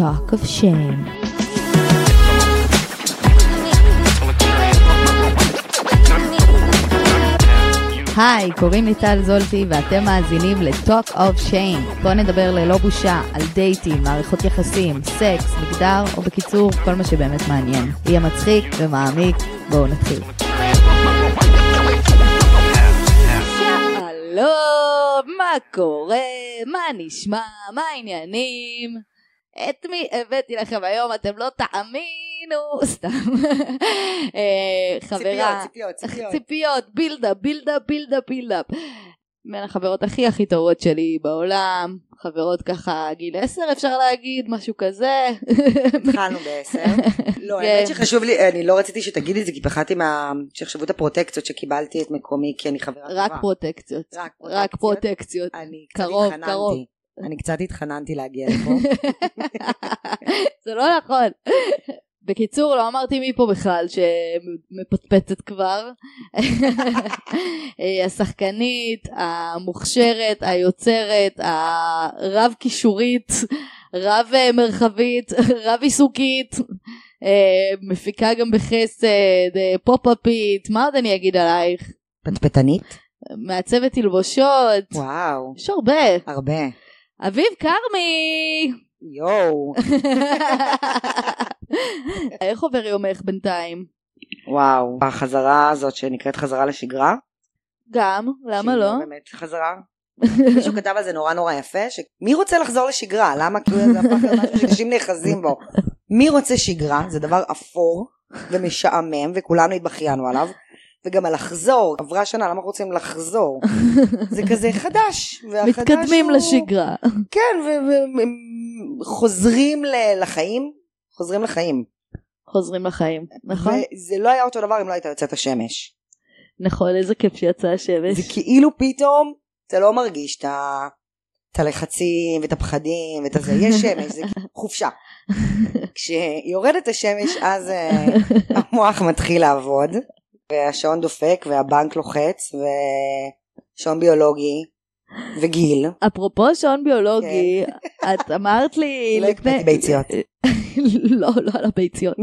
Talk of Shame. היי, קוראים לי טל זולטי ואתם מאזינים ל-Talk of Shame. בואו נדבר ללא בושה על דייטים, מערכות יחסים, סקס, מגדר, או בקיצור, כל מה שבאמת מעניין. יהיה מצחיק ומעמיק, בואו נתחיל. שלום, מה קורה? מה נשמע? מה העניינים? את מי הבאתי לכם היום? אתם לא תאמינו, סתם. אה, חברה, ציפיות, ציפיות. ציפיות, build-up, build-up, build-up, build-up. בין החברות הכי הכי טובות שלי בעולם, חברות ככה גיל עשר אפשר להגיד, משהו כזה. התחלנו בעשר. לא, כן. האמת שחשוב לי, אני לא רציתי שתגידי את זה, כי פחדתי מה... שיחשבו את הפרוטקציות שקיבלתי את מקומי, כי אני חברה טובה. רק פרוטקציות. רק רק פרוטקציות. אני קצת התחננתי. אני קצת התחננתי להגיע לפה. זה לא נכון. בקיצור, לא אמרתי מי פה בכלל שמפטפטת כבר. השחקנית, המוכשרת, היוצרת, הרב כישורית, רב אה, מרחבית, רב עיסוקית, אה, מפיקה גם בחסד, אה, פופ-אפית, מה עוד אני אגיד עלייך? פטפטנית? מעצבת תלבושות, וואו, יש הרבה. הרבה. אביב כרמי! יואו. איך עובר יומך בינתיים? וואו. החזרה הזאת שנקראת חזרה לשגרה. גם, למה שהיא לא? באמת חזרה. מישהו כתב על זה נורא נורא יפה, שמי רוצה לחזור לשגרה? למה כאילו זה הפך למשהו שאנשים נאחזים בו? מי רוצה שגרה? זה דבר אפור ומשעמם וכולנו התבכיינו עליו. וגם הלחזור, עברה שנה, למה רוצים לחזור? זה כזה חדש. מתקדמים הוא- לשגרה. כן, וחוזרים לחיים, חוזרים לחיים. חוזרים לחיים, נכון? וזה לא היה אותו דבר אם לא הייתה יוצאת השמש. נכון, איזה כיף שיצאה השמש. זה כאילו פתאום אתה לא מרגיש את ה... את הלחצים ואת הפחדים ואת הזה, יש שמש, זה חופשה. כשיורדת השמש אז אה, המוח מתחיל לעבוד והשעון דופק והבנק לוחץ ושעון ביולוגי וגיל. אפרופו שעון ביולוגי, את אמרת לי כן. לא הקפאתי ביציות. לא, לא על הביציות.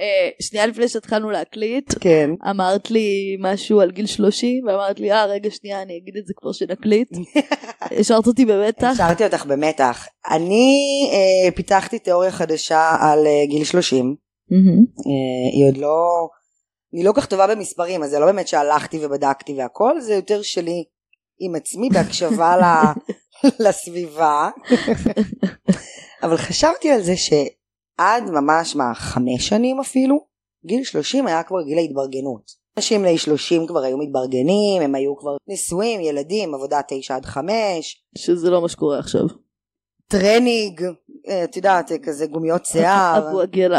אה, שנייה לפני שהתחלנו להקליט, כן. אמרת לי משהו על גיל 30, ואמרת לי, אה, רגע, שנייה, אני אגיד את זה כבר שנקליט. השארת אותי במתח. השארתי אותך במתח. אני אה, פיתחתי תיאוריה חדשה על אה, גיל 30. מהמם. אה, היא עוד לא, אני לא כל כך טובה במספרים, אז זה לא באמת שהלכתי ובדקתי והכל, זה יותר שלי עם עצמי בהקשבה ל- לסביבה. אבל חשבתי על זה שעד ממש מה, חמש שנים אפילו, גיל 30 היה כבר גיל ההתברגנות. אנשים בני 30 כבר היו מתברגנים, הם היו כבר נשואים, ילדים, עבודה 9 עד 5, שזה לא מה שקורה עכשיו. טרנינג, את יודעת, אה, כזה גומיות שיער.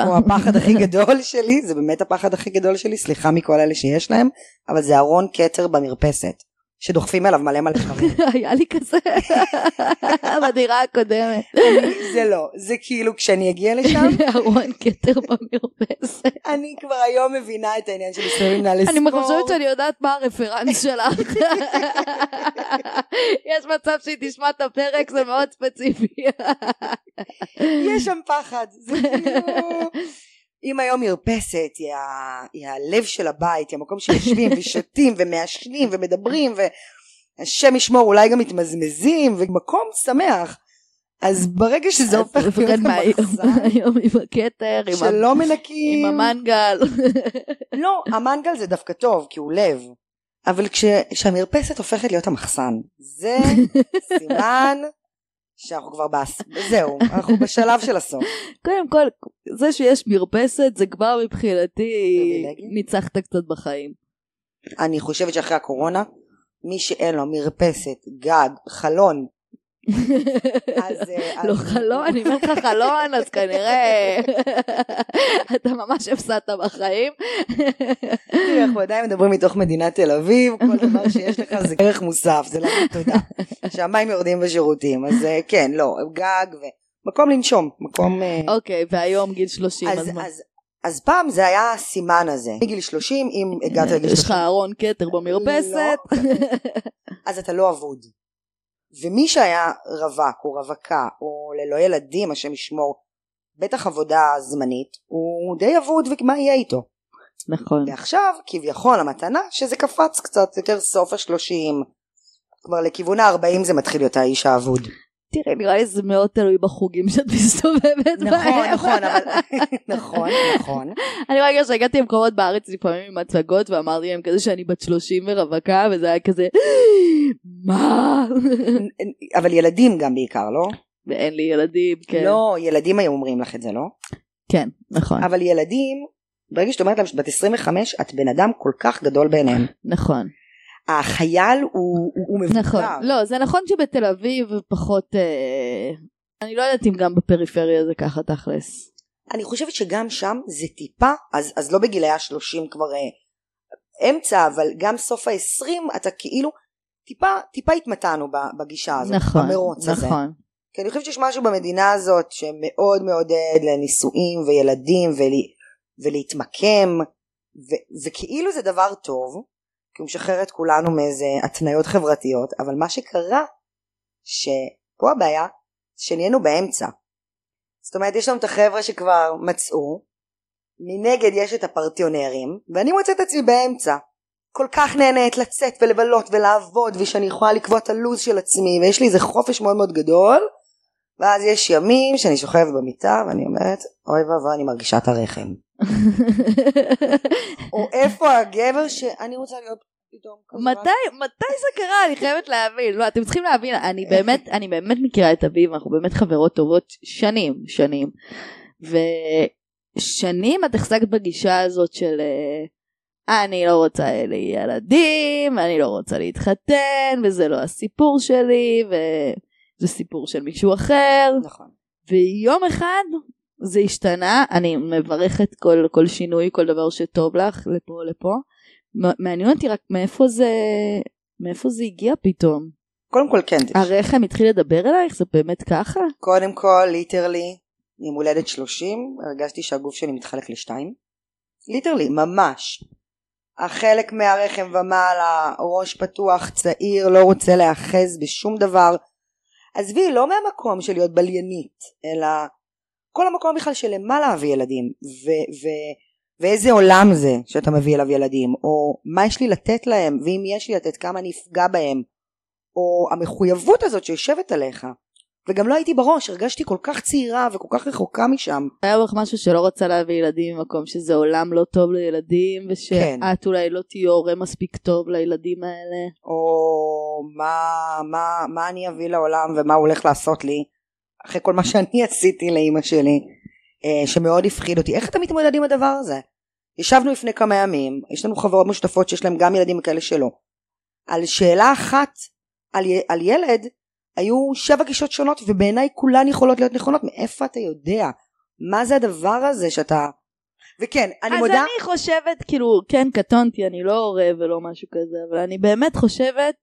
הוא הפחד הכי גדול שלי, זה באמת הפחד הכי גדול שלי, סליחה מכל אלה שיש להם, אבל זה ארון כתר במרפסת, שדוחפים אליו מלא מלא דברים. היה לי כזה בדירה הקודמת. זה לא, זה כאילו כשאני אגיע לשם, ארון כתר במרפסת. אני כבר היום מבינה את העניין של מסתובבים נעלי אני. חושבת שאני יודעת מה ה reference שלך. יש מצב שהיא תשמע את הפרק, זה מאוד ספציפי. יש שם פחד, זה כאילו... אם היום מרפסת היא, ה... היא הלב של הבית, היא המקום שיושבים ושותים ומעשנים ומדברים והשם ישמור אולי גם מתמזמזים ומקום שמח. אז ברגע שזה הופך להיות המחסן מהיום עם הכתר, שלא מנקים. עם המנגל. לא המנגל זה דווקא טוב כי הוא לב. אבל כש... כשהמרפסת הופכת להיות המחסן זה סימן שאנחנו כבר בס... זהו אנחנו בשלב של הסוף קודם כל, זה שיש מרפסת זה כבר מבחינתי. ניצחת קצת בחיים. אני חושבת שאחרי הקורונה, מי שאין לו מרפסת, גג, חלון, אז... אה, לא חלון, אני אומרת לך חלון, אז כנראה אתה ממש הפסדת בחיים. תראי, אנחנו עדיין מדברים מתוך מדינת תל אביב, כל דבר שיש לך זה ערך מוסף, זה להגיד תודה. שהמים יורדים בשירותים, אז אה, כן, לא, גג ומקום לנשום, מקום... אה, אוקיי, והיום גיל 30, אז- אז מה? אז- פעם זה היה הסימן הזה, מגיל 30, אם הגעת לגיל יש לך 30, ארון כתר במרפסת. אז אתה לא אבוד. ומי שהיה רווק או רווקה או ללא ילדים השם ישמור בטח עבודה זמנית, הוא די אבוד ומה יהיה איתו. נכון. ועכשיו כביכול המתנה שזה קפץ קצת יותר סוף השלושים, כבר לכיוון הארבעים זה מתחיל להיות האיש האבוד. תראי, נראה לי זה מאוד תלוי בחוגים שאת מסתובבת נכון, בהם. נכון, אבל... נכון, נכון. אני רגע שהגעתי למקומות בארץ לפעמים עם הצגות ואמרתי להם כזה שאני בת 30 ורווקה וזה היה כזה מה? אבל ילדים גם בעיקר, לא? ואין לי ילדים, כן. לא, ילדים היו אומרים לך את זה, לא? כן, נכון. אבל ילדים, ברגע שאת אומרת להם שאת בת 25, את בן אדם כל כך גדול בעיניהם. נכון. החייל הוא, הוא, הוא מבוגר. נכון. לא, זה נכון שבתל אביב פחות... אה, אני לא יודעת אם גם בפריפריה זה ככה תכלס. אני חושבת שגם שם זה טיפה, אז, אז לא בגילאי השלושים כבר אה, אמצע, אבל גם סוף העשרים, אתה כאילו טיפה, טיפה התמתענו ב- בגישה הזאת, נכון, במרוץ הזה. נכון. כי אני חושבת שיש משהו במדינה הזאת שמאוד מעודד לנישואים וילדים ול, ולהתמקם, ו, וכאילו זה דבר טוב, כי הוא משחרר את כולנו מאיזה התניות חברתיות, אבל מה שקרה, שפה הבעיה, שנהיינו באמצע. זאת אומרת, יש לנו את החבר'ה שכבר מצאו, מנגד יש את הפרטיונרים, ואני מוצאת את עצמי באמצע. כל כך נהנית לצאת ולבלות ולעבוד, ושאני יכולה לקבוע את הלו"ז של עצמי, ויש לי איזה חופש מאוד מאוד גדול, ואז יש ימים שאני שוכבת במיטה ואני אומרת, אוי ואבוי, אני מרגישה את הרחם. או איפה הגבר שאני רוצה להיות פתאום כזה. מתי, מתי זה קרה? אני חייבת להבין. לא, אתם צריכים להבין, אני באמת, אני באמת מכירה את אביב, אנחנו באמת חברות טובות שנים, שנים. ושנים את החזקת בגישה הזאת של אה, אני לא רוצה ילדים, אני לא רוצה להתחתן, וזה לא הסיפור שלי, וזה סיפור של מישהו אחר. נכון. ויום אחד זה השתנה, אני מברכת כל, כל שינוי, כל דבר שטוב לך, לפה לפה. מעניין אותי רק מאיפה זה, מאיפה זה הגיע פתאום. קודם כל כן, הרחם התחיל לדבר אלייך? זה באמת ככה? קודם כל literally, עם הולדת 30, הרגשתי שהגוף שלי מתחלק לשתיים. literally, ממש. החלק מהרחם ומעלה, ראש פתוח, צעיר, לא רוצה להאחז בשום דבר. עזבי, לא מהמקום של להיות בליינית, אלא כל המקום בכלל של למה להביא ילדים, ו- ו- ואיזה עולם זה שאתה מביא אליו ילדים, או מה יש לי לתת להם, ואם יש לי לתת כמה אני אפגע בהם, או המחויבות הזאת שיושבת עליך. וגם לא הייתי בראש, הרגשתי כל כך צעירה וכל כך רחוקה משם. היה לך משהו שלא רוצה להביא ילדים ממקום שזה עולם לא טוב לילדים, ושאת כן. אולי לא תהיי הורה מספיק טוב לילדים האלה. או מה, מה, מה אני אביא לעולם ומה הוא הולך לעשות לי, אחרי כל מה שאני עשיתי לאימא שלי, אה, שמאוד הפחיד אותי. איך אתה מתמודד עם הדבר הזה? ישבנו לפני כמה ימים, יש לנו חברות משותפות שיש להם גם ילדים וכאלה שלא. על שאלה אחת, על, י- על ילד, היו שבע גישות שונות, ובעיניי כולן יכולות להיות נכונות. מאיפה אתה יודע? מה זה הדבר הזה שאתה... וכן, אני אז מודה... אני חושבת, כאילו, כן, קטונתי, אני לא הורה ולא משהו כזה, אבל אני באמת חושבת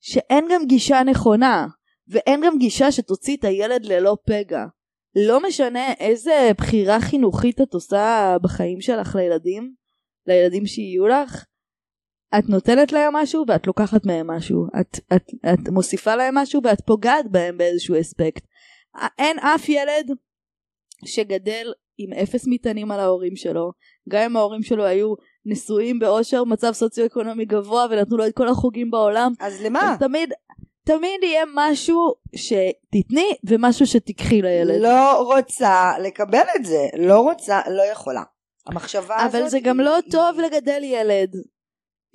שאין גם גישה נכונה, ואין גם גישה שתוציא את הילד ללא פגע. לא משנה איזה בחירה חינוכית את עושה בחיים שלך לילדים, לילדים שיהיו לך, את נותנת להם משהו ואת לוקחת מהם משהו. את, את, את מוסיפה להם משהו ואת פוגעת בהם באיזשהו אספקט. אין אף ילד שגדל עם אפס מטענים על ההורים שלו, גם אם ההורים שלו היו נשואים באושר, מצב סוציו-אקונומי גבוה ונתנו לו את כל החוגים בעולם, אז למה? אז תמיד, תמיד יהיה משהו שתתני ומשהו שתיקחי לילד. לא רוצה לקבל את זה, לא רוצה, לא יכולה. המחשבה הזאת... אבל זה גם לא טוב לגדל ילד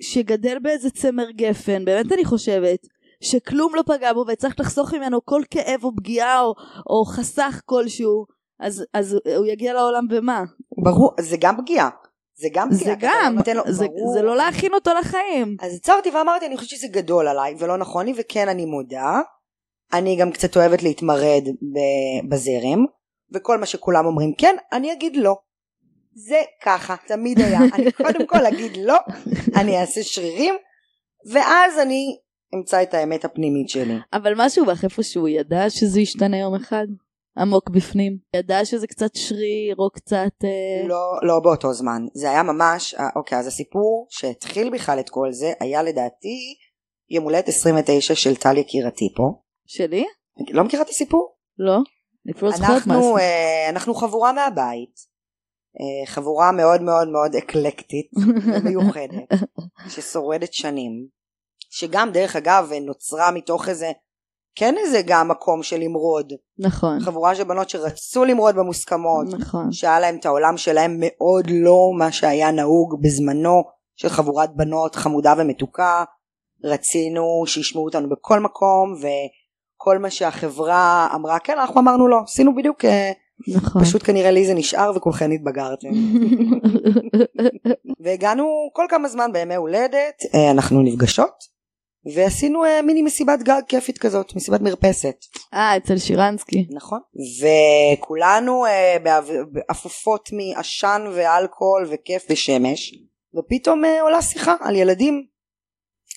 שגדל באיזה צמר גפן, באמת אני חושבת, שכלום לא פגע בו וצריך לחסוך ממנו כל כאב או פגיעה או, או חסך כלשהו, אז, אז הוא יגיע לעולם ומה? ברור, זה גם פגיעה. זה גם. זה לא גם, לו- זה, ברור. זה לא להכין אותו לחיים. אז עצרתי ואמרתי, אני חושבת שזה גדול עליי ולא נכון לי, וכן אני מודה. אני גם קצת אוהבת להתמרד בזרם, וכל מה שכולם אומרים כן, אני אגיד לא. זה ככה, תמיד היה. אני קודם כל אגיד לא, אני אעשה שרירים, ואז אני אמצא את האמת הפנימית שלי. אבל משהו בך איפשהו ידע שזה ישתנה יום אחד? עמוק בפנים. ידע שזה קצת שריר או קצת... אה... לא, לא באותו זמן. זה היה ממש, אה, אוקיי, אז הסיפור שהתחיל בכלל את כל זה, היה לדעתי יום הולדת 29 של טל יקירתי פה. שלי? לא מכירה את הסיפור? לא? לא אנחנו. אה, אנחנו חבורה מהבית, חבורה מאוד מאוד מאוד אקלקטית ומיוחדת, ששורדת שנים, שגם דרך אגב נוצרה מתוך איזה, כן איזה גם מקום של למרוד, נכון, חבורה של בנות שרצו למרוד במוסכמות, נכון. שהיה להם את העולם שלהם מאוד לא מה שהיה נהוג בזמנו של חבורת בנות חמודה ומתוקה, רצינו שישמעו אותנו בכל מקום וכל מה שהחברה אמרה כן אנחנו אמרנו לא עשינו בדיוק אה, נכון. פשוט כנראה לי זה נשאר וכולכן התבגרתם והגענו כל כמה זמן בימי הולדת אה, אנחנו נפגשות ועשינו אה, מיני מסיבת גג כיפית כזאת מסיבת מרפסת אה, אצל שירנסקי. נכון וכולנו אה, בעפופות מעשן ואלכוהול וכיף ושמש ופתאום עולה שיחה על ילדים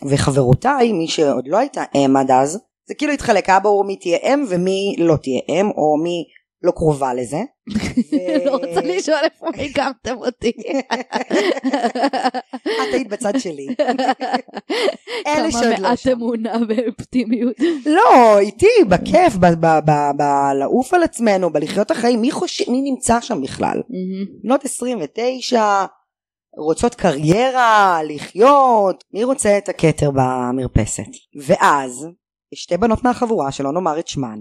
וחברותיי מי שעוד לא הייתה אם עד אז זה כאילו התחלק היה ברור מי תהיה אם ומי לא תהיה אם או מי לא קרובה לזה. לא רוצה לשאול איפה הקמתם אותי. את היית בצד שלי. אלה כמה שעוד לא מעט שם. אמונה באופטימיות. לא, איתי, בכיף, בלעוף על עצמנו, בלחיות החיים, מי נמצא שם בכלל? בנות 29, רוצות קריירה, לחיות, מי רוצה את הכתר במרפסת? ואז, שתי בנות מהחבורה, שלא נאמר את שמן,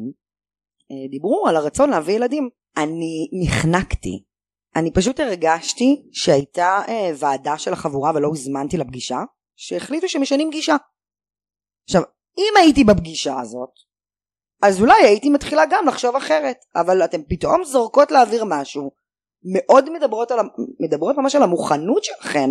דיברו על הרצון להביא ילדים. אני נחנקתי. אני פשוט הרגשתי שהייתה אה, ועדה של החבורה ולא הוזמנתי לפגישה, שהחליטו שמשנים גישה. עכשיו, אם הייתי בפגישה הזאת, אז אולי הייתי מתחילה גם לחשוב אחרת, אבל אתן פתאום זורקות לאוויר משהו, מאוד מדברות, על, מדברות ממש על המוכנות שלכן,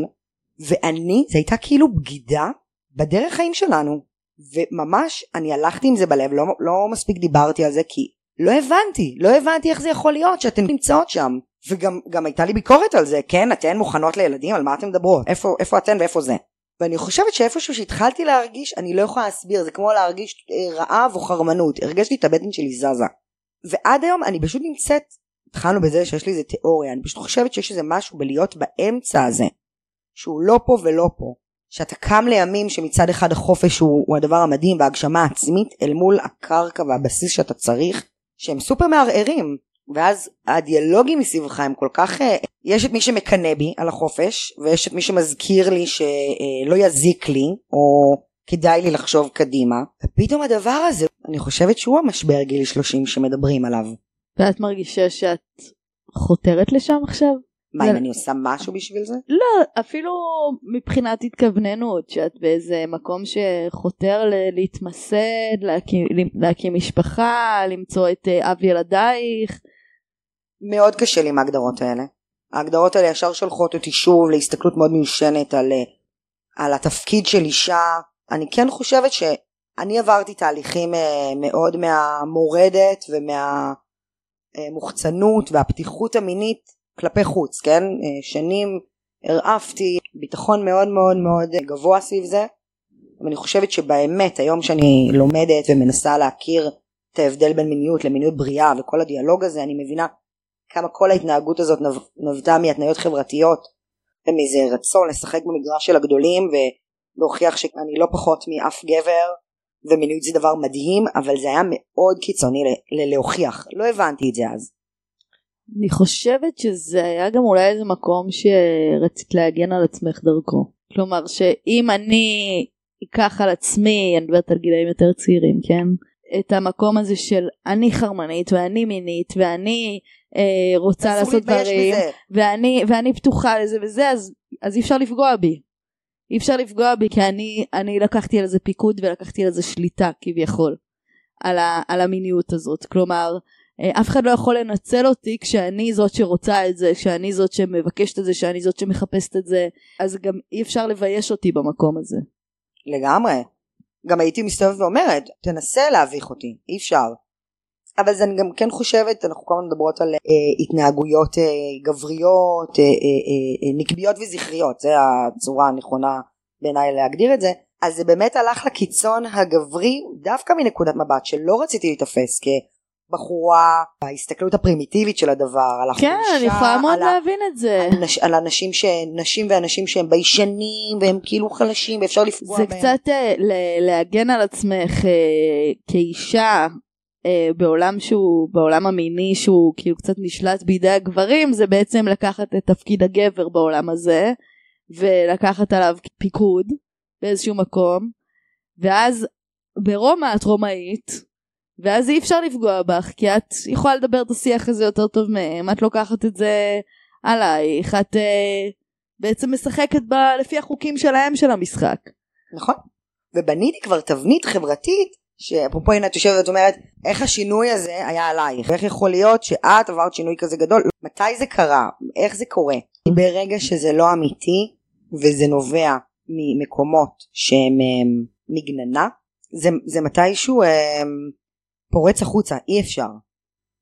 ואני, זה הייתה כאילו בגידה בדרך חיים שלנו, וממש אני הלכתי עם זה בלב, לא, לא מספיק דיברתי על זה, כי לא הבנתי, לא הבנתי איך זה יכול להיות שאתן נמצאות שם. וגם גם הייתה לי ביקורת על זה, כן, אתן מוכנות לילדים, על מה אתן מדברות? איפה, איפה אתן ואיפה זה? ואני חושבת שאיפשהו שהתחלתי להרגיש, אני לא יכולה להסביר, זה כמו להרגיש אה, רעב או חרמנות, הרגשתי את הבטן שלי זזה. ועד היום אני פשוט נמצאת, התחלנו בזה שיש לי איזה תיאוריה, אני פשוט חושבת שיש איזה משהו בלהיות באמצע הזה, שהוא לא פה ולא פה. שאתה קם לימים שמצד אחד החופש הוא, הוא הדבר המדהים וההגשמה העצמית אל מול הקרקע והבסיס שאתה צריך, שהם סופר מערערים. ואז הדיאלוגים מסביבך הם כל כך... אה, יש את מי שמקנא בי על החופש, ויש את מי שמזכיר לי שלא יזיק לי, או כדאי לי לחשוב קדימה. ופתאום הדבר הזה, אני חושבת שהוא המשבר גיל 30 שמדברים עליו. ואת מרגישה שאת חותרת לשם עכשיו? מה, אם אני עושה משהו בשביל זה? לא, אפילו מבחינת התכווננות, שאת באיזה מקום שחותר ל- להתמסד, להקים, להקים משפחה, למצוא את אה, אב ילדייך. מאוד קשה לי עם ההגדרות האלה. ההגדרות האלה ישר שולחות אותי שוב להסתכלות מאוד מיושנת על, אה, על התפקיד של אישה. אני כן חושבת שאני עברתי תהליכים אה, מאוד מהמורדת ומהמוחצנות והפתיחות המינית כלפי חוץ, כן? אה, שנים הרעפתי ביטחון מאוד מאוד מאוד גבוה סביב זה. ואני חושבת שבאמת היום שאני לומדת ומנסה להכיר את ההבדל בין מיניות למיניות בריאה וכל הדיאלוג הזה אני מבינה כמה כל ההתנהגות הזאת נב- נבטה מהתניות חברתיות ומאיזה רצון לשחק במגרש של הגדולים ולהוכיח שאני לא פחות מאף גבר ומיניות זה דבר מדהים אבל זה היה מאוד קיצוני ל- ל- להוכיח לא הבנתי את זה אז אני חושבת שזה היה גם אולי איזה מקום שרצית להגן על עצמך דרכו. כלומר שאם אני אקח על עצמי, אני מדברת על גילאים יותר צעירים, כן? את המקום הזה של אני חרמנית ואני מינית ואני אה, רוצה לעשות דברים. ואני, ואני פתוחה לזה וזה אז, אז אי אפשר לפגוע בי. אי אפשר לפגוע בי כי אני, אני לקחתי על זה פיקוד ולקחתי על זה שליטה כביכול על, ה, על המיניות הזאת. כלומר אף אחד לא יכול לנצל אותי כשאני זאת שרוצה את זה, כשאני זאת שמבקשת את זה, כשאני זאת שמחפשת את זה, אז גם אי אפשר לבייש אותי במקום הזה. לגמרי. גם הייתי מסתובבת ואומרת, תנסה להביך אותי, אי אפשר. אבל אני גם כן חושבת, אנחנו כל הזמן מדברות על אה, התנהגויות אה, גבריות, אה, אה, אה, אה, נקביות וזכריות, זה הצורה הנכונה בעיניי להגדיר את זה. אז זה באמת הלך לקיצון הגברי דווקא מנקודת מבט שלא רציתי להיתפס כבחורה, ההסתכלות הפרימיטיבית של הדבר, על החולשה, כן, אני יכולה מאוד להבין את זה. על נש- על אנשים ש... נשים ואנשים שהם ביישנים והם כאילו חלשים ואפשר לפגוע זה בהם. קצת אה, ל- להגן על עצמך אה, כאישה אה, בעולם שהוא בעולם המיני שהוא כאילו קצת נשלט בידי הגברים זה בעצם לקחת את תפקיד הגבר בעולם הזה ולקחת עליו פיקוד באיזשהו מקום ואז ברומא את רומאית ואז אי אפשר לפגוע בך כי את יכולה לדבר את השיח הזה יותר טוב מהם. את לוקחת את זה עלייך את אה, בעצם משחקת ב, לפי החוקים שלהם של המשחק. נכון. ובניתי כבר תבנית חברתית שאפרופו הנה את יושבת ואת אומרת איך השינוי הזה היה עלייך? איך יכול להיות שאת עברת שינוי כזה גדול? מתי זה קרה? איך זה קורה? ברגע שזה לא אמיתי וזה נובע ממקומות שהם הם, מגננה זה, זה מתישהו הם, פורץ החוצה אי אפשר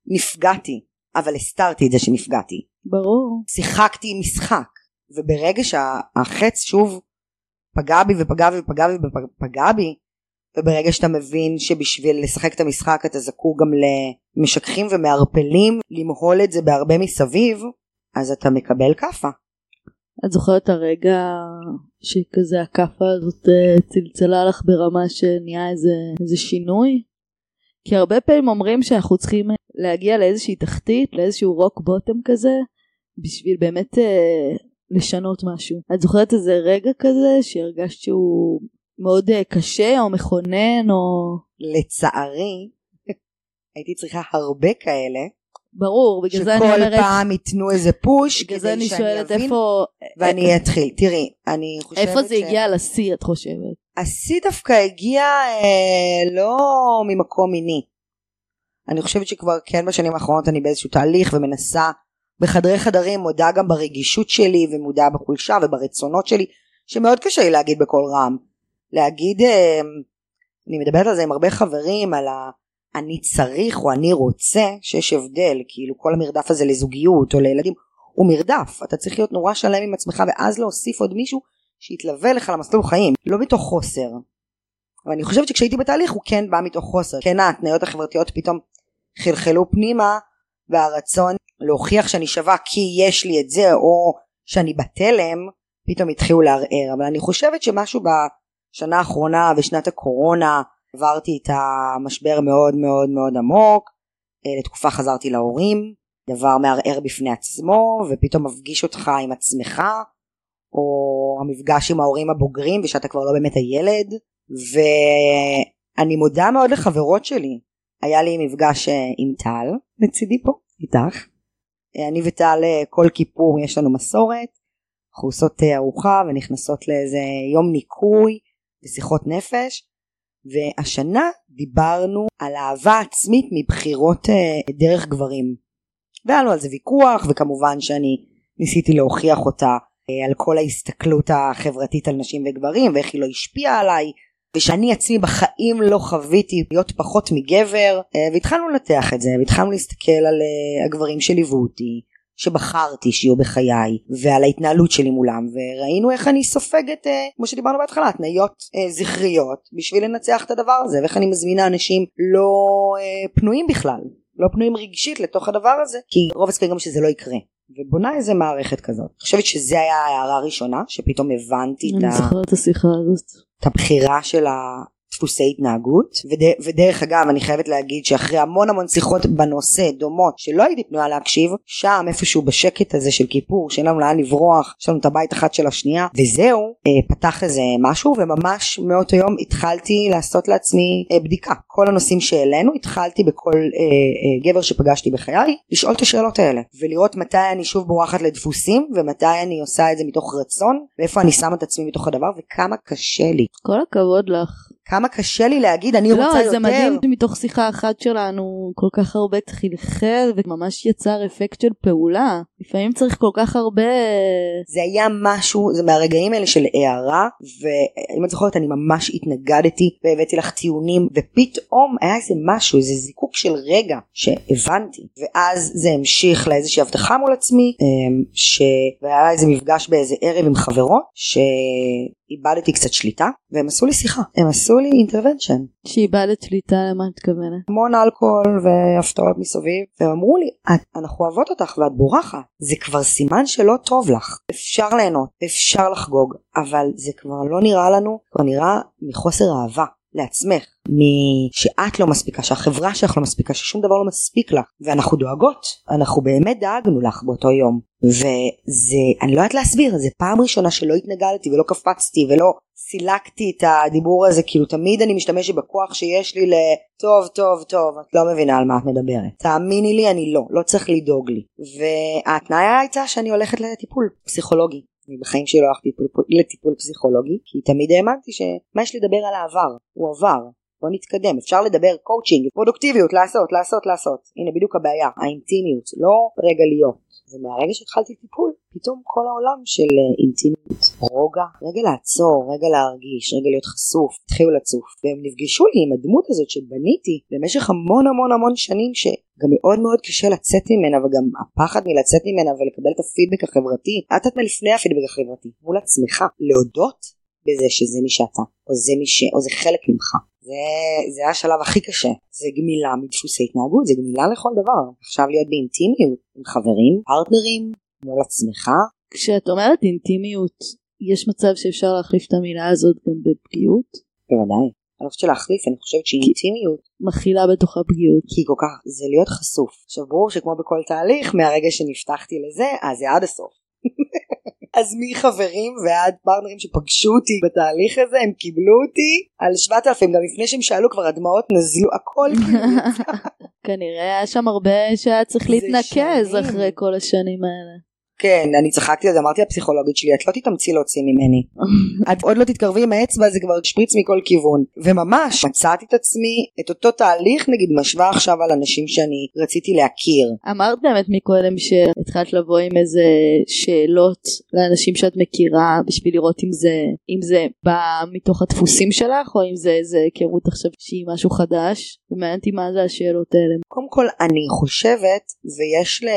נפגעתי אבל הסתרתי את זה שנפגעתי ברור שיחקתי משחק וברגע שהחץ שוב פגע בי ופגע בי ופגע בי ופגע בי וברגע שאתה מבין שבשביל לשחק את המשחק אתה זקוק גם למשככים ומערפלים למהול את זה בהרבה מסביב אז אתה מקבל כאפה. את זוכרת הרגע שכזה הכאפה הזאת אה, צלצלה לך ברמה שנהיה איזה, איזה שינוי? כי הרבה פעמים אומרים שאנחנו צריכים להגיע לאיזושהי תחתית, לאיזשהו רוק בוטם כזה, בשביל באמת אה, לשנות משהו. את זוכרת איזה רגע כזה שהרגשת שהוא מאוד אה, קשה או מכונן או... לצערי הייתי צריכה הרבה כאלה. ברור, בגלל זה אני אומרת... שכל פעם ייתנו איזה פוש בגלל זה אני שואלת איפה... ואני אתחיל. תראי, אני חושבת איפה זה ש... הגיע לשיא את חושבת? השיא דווקא הגיע אה, לא ממקום מיני. אני חושבת שכבר כן בשנים האחרונות אני באיזשהו תהליך ומנסה בחדרי חדרים מודה גם ברגישות שלי ומודה בחולשה וברצונות שלי שמאוד קשה לי להגיד בקול רם. להגיד, אה, אני מדברת על זה עם הרבה חברים, על ה... אני צריך או אני רוצה, שיש הבדל, כאילו כל המרדף הזה לזוגיות או לילדים, הוא מרדף, אתה צריך להיות נורא שלם עם עצמך ואז להוסיף עוד מישהו שיתלווה לך למסלול חיים, לא מתוך חוסר. אבל אני חושבת שכשהייתי בתהליך הוא כן בא מתוך חוסר, כן ההתניות החברתיות פתאום חלחלו פנימה והרצון להוכיח שאני שווה כי יש לי את זה או שאני בתלם פתאום התחילו לערער. אבל אני חושבת שמשהו בשנה האחרונה ושנת הקורונה עברתי את המשבר מאוד מאוד מאוד עמוק. אה, לתקופה חזרתי להורים דבר מערער בפני עצמו ופתאום מפגיש אותך עם עצמך או המפגש עם ההורים הבוגרים ושאתה כבר לא באמת הילד. ואני מודה מאוד לחברות שלי. היה לי מפגש אה, עם טל לצידי פה איתך. אה, אני וטל כל כיפור יש לנו מסורת. אנחנו עושות ארוחה ונכנסות לאיזה יום ניקוי ושיחות נפש. והשנה דיברנו על אהבה עצמית מבחירות דרך גברים. והיה לנו על זה ויכוח וכמובן שאני ניסיתי להוכיח אותה על כל ההסתכלות החברתית על נשים וגברים ואיך היא לא השפיעה עליי ושאני עצמי בחיים לא חוויתי להיות פחות מגבר. והתחלנו לנתח את זה והתחלנו להסתכל על הגברים שליוו אותי שבחרתי שיהיו בחיי ועל ההתנהלות שלי מולם וראינו איך אני סופגת אה, כמו שדיברנו בהתחלה התניות אה, זכריות בשביל לנצח את הדבר הזה ואיך אני מזמינה אנשים לא אה, פנויים בכלל לא פנויים רגשית לתוך הדבר הזה כי רוב הסיכוי גם שזה לא יקרה ובונה איזה מערכת כזאת. אני חושבת שזה היה ההערה הראשונה שפתאום הבנתי את, ה... את השיחה הזאת. את הבחירה של דפוסי התנהגות וד, ודרך אגב אני חייבת להגיד שאחרי המון המון שיחות בנושא דומות שלא הייתי פנויה להקשיב שם איפשהו בשקט הזה של כיפור שאין לנו לאן לברוח יש לנו את הבית אחת של השנייה וזהו אה, פתח איזה משהו וממש מאותו יום התחלתי לעשות לעצמי אה, בדיקה כל הנושאים שהעלינו התחלתי בכל אה, אה, גבר שפגשתי בחיי לשאול את השאלות האלה ולראות מתי אני שוב בורחת לדפוסים ומתי אני עושה את זה מתוך רצון ואיפה אני שמה את עצמי בתוך הדבר וכמה קשה לי. כל הכבוד לך. כמה קשה לי להגיד אני לא, רוצה יותר. לא, זה מדהים מתוך שיחה אחת שלנו כל כך הרבה חלחל וממש יצר אפקט של פעולה. לפעמים צריך כל כך הרבה... זה היה משהו, זה מהרגעים האלה של הערה, ואם את זוכרת אני ממש התנגדתי והבאתי לך טיעונים, ופתאום היה איזה משהו, איזה זיקוק של רגע שהבנתי, ואז זה המשיך לאיזושהי הבטחה מול עצמי, אמ, ש... והיה איזה מפגש באיזה ערב עם חברות, ש... איבדתי קצת שליטה והם עשו לי שיחה הם עשו לי אינטרוונשן. שאיבדת שליטה למה את מתכוונת? המון אלכוהול והפתעות מסביב והם אמרו לי אנחנו אוהבות אותך ואת בורחת זה כבר סימן שלא טוב לך אפשר ליהנות אפשר לחגוג אבל זה כבר לא נראה לנו כבר נראה מחוסר אהבה לעצמך, משאת לא מספיקה, שהחברה שלך לא מספיקה, ששום דבר לא מספיק לך, ואנחנו דואגות, אנחנו באמת דאגנו לך באותו יום, וזה, אני לא יודעת להסביר, זה פעם ראשונה שלא התנגדתי ולא קפצתי ולא סילקתי את הדיבור הזה, כאילו תמיד אני משתמשת בכוח שיש לי לטוב טוב טוב, את לא מבינה על מה את מדברת, תאמיני לי אני לא, לא צריך לדאוג לי, וההתניה הייתה שאני הולכת לטיפול פסיכולוגי. אני בחיים שלי לא הלכתי לטיפול פסיכולוגי כי תמיד האמנתי שמה יש לדבר על העבר הוא עבר בוא נתקדם אפשר לדבר קואוצ'ינג פרודוקטיביות לעשות לעשות לעשות. הנה בדיוק הבעיה האינטימיות לא רגע להיות ומהרגע שהתחלתי טיפול פתאום כל העולם של אה, אינטימיות רוגע רגע לעצור רגע להרגיש רגע להיות חשוף התחילו לצוף. והם נפגשו לי עם הדמות הזאת שבניתי במשך המון המון המון שנים שגם מאוד מאוד קשה לצאת ממנה וגם הפחד מלצאת ממנה ולקבל את הפידבק החברתי את יודעת לפני הפידבק החברתי מול עצמך להודות בזה שזה מי שאתה או זה מי ש... או זה חלק ממך זה, זה השלב הכי קשה. זה גמילה מדפוסי התנהגות זה גמילה לכל דבר. עכשיו להיות באינטימיות עם חברים פרטנרים מול עצמך. כשאת אומרת אינטימיות יש מצב שאפשר להחליף את המילה הזאת גם בפגיעות? בוודאי. אני חושבת שלהחליף אני חושבת שאינטימיות מכילה בתוכה פגיעות כי כל כך זה להיות חשוף. עכשיו ברור שכמו בכל תהליך מהרגע שנפתחתי לזה אז זה עד הסוף אז מחברים ועד פרטנרים שפגשו אותי בתהליך הזה הם קיבלו אותי על 7,000 גם לפני שהם שאלו כבר הדמעות נזלו הכל. כנראה היה שם הרבה שהיה צריך להתנקז אחרי כל השנים האלה. כן, אני צחקתי על זה, אמרתי לפסיכולוגית שלי, את לא תתאמצי להוציא ממני. את עוד לא תתקרבי עם האצבע, זה כבר שפריץ מכל כיוון. וממש מצאתי את עצמי, את אותו תהליך נגיד משווה עכשיו על אנשים שאני רציתי להכיר. אמרת באמת מקודם שהתחלת לבוא עם איזה שאלות לאנשים שאת מכירה בשביל לראות אם זה, אם זה בא מתוך הדפוסים שלך או אם זה איזה היכרות עכשיו שהיא משהו חדש. ומעניין אותי מה זה השאלות האלה. קודם כל אני חושבת ויש ל...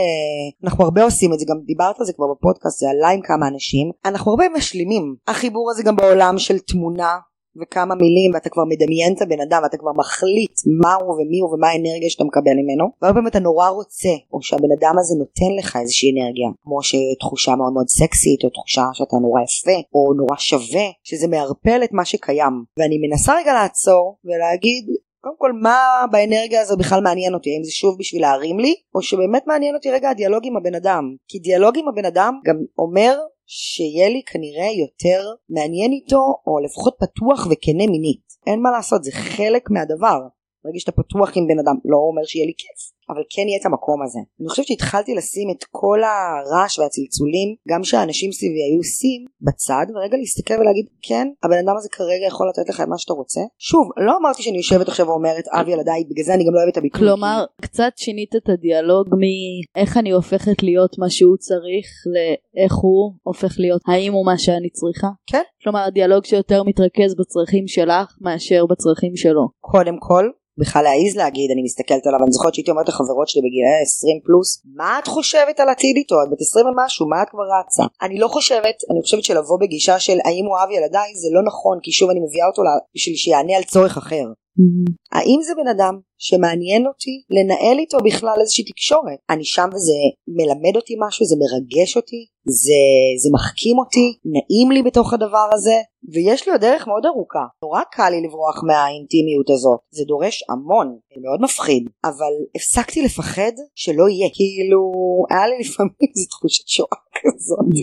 אנחנו הרבה עושים את זה גם דיברתי דיברת על זה כבר בפודקאסט, זה עלה עם כמה אנשים, אנחנו הרבה משלימים. החיבור הזה גם בעולם של תמונה וכמה מילים ואתה כבר מדמיין את הבן אדם ואתה כבר מחליט מה הוא ומי הוא ומה האנרגיה שאתה מקבל ממנו. והרבה פעמים אתה נורא רוצה או שהבן אדם הזה נותן לך איזושהי אנרגיה כמו שתחושה מאוד מאוד סקסית או תחושה שאתה נורא יפה או נורא שווה שזה מערפל את מה שקיים. ואני מנסה רגע לעצור ולהגיד קודם כל מה באנרגיה הזו בכלל מעניין אותי? האם זה שוב בשביל להרים לי? או שבאמת מעניין אותי רגע הדיאלוג עם הבן אדם? כי דיאלוג עם הבן אדם גם אומר שיהיה לי כנראה יותר מעניין איתו או לפחות פתוח וכנה מינית. אין מה לעשות זה חלק מהדבר. ברגע שאתה פתוח עם בן אדם. לא אומר שיהיה לי כיף אבל כן יהיה את המקום הזה. אני חושבת שהתחלתי לשים את כל הרעש והצלצולים, גם שהאנשים סביבי היו עושים, בצד, ורגע להסתכל ולהגיד, כן, הבן אדם הזה כרגע יכול לתת לך את מה שאתה רוצה. שוב, לא אמרתי שאני יושבת עכשיו ואומרת, אב ילדיי, בגלל זה אני גם לא אוהבת את הביטוי. כלומר. קצת שינית את הדיאלוג מאיך אני הופכת להיות מה שהוא צריך, לאיך הוא הופך להיות, האם הוא מה שאני צריכה? כן. כלומר, הדיאלוג שיותר מתרכז בצרכים שלך מאשר בצרכים שלו. קודם כל, בכלל להעיז להגיד אני מסתכלת עליו אני זוכרת שהייתי אומרת לחברות שלי בגילאי 20 פלוס מה את חושבת על עתיד איתו? את בת 20 ומשהו מה את כבר רצה? אני לא חושבת אני חושבת שלבוא בגישה של האם הוא אוהב ילדיי זה לא נכון כי שוב אני מביאה אותו בשביל שיענה על צורך אחר. Mm-hmm. האם זה בן אדם שמעניין אותי לנהל איתו בכלל איזושהי תקשורת? אני שם וזה מלמד אותי משהו, זה מרגש אותי, זה, זה מחכים אותי, נעים לי בתוך הדבר הזה, ויש לי עוד דרך מאוד ארוכה. נורא קל לי לברוח מהאינטימיות הזאת, זה דורש המון, זה מאוד מפחיד, אבל הפסקתי לפחד שלא יהיה, כאילו היה לי לפעמים איזו תחושת שואה כזאת.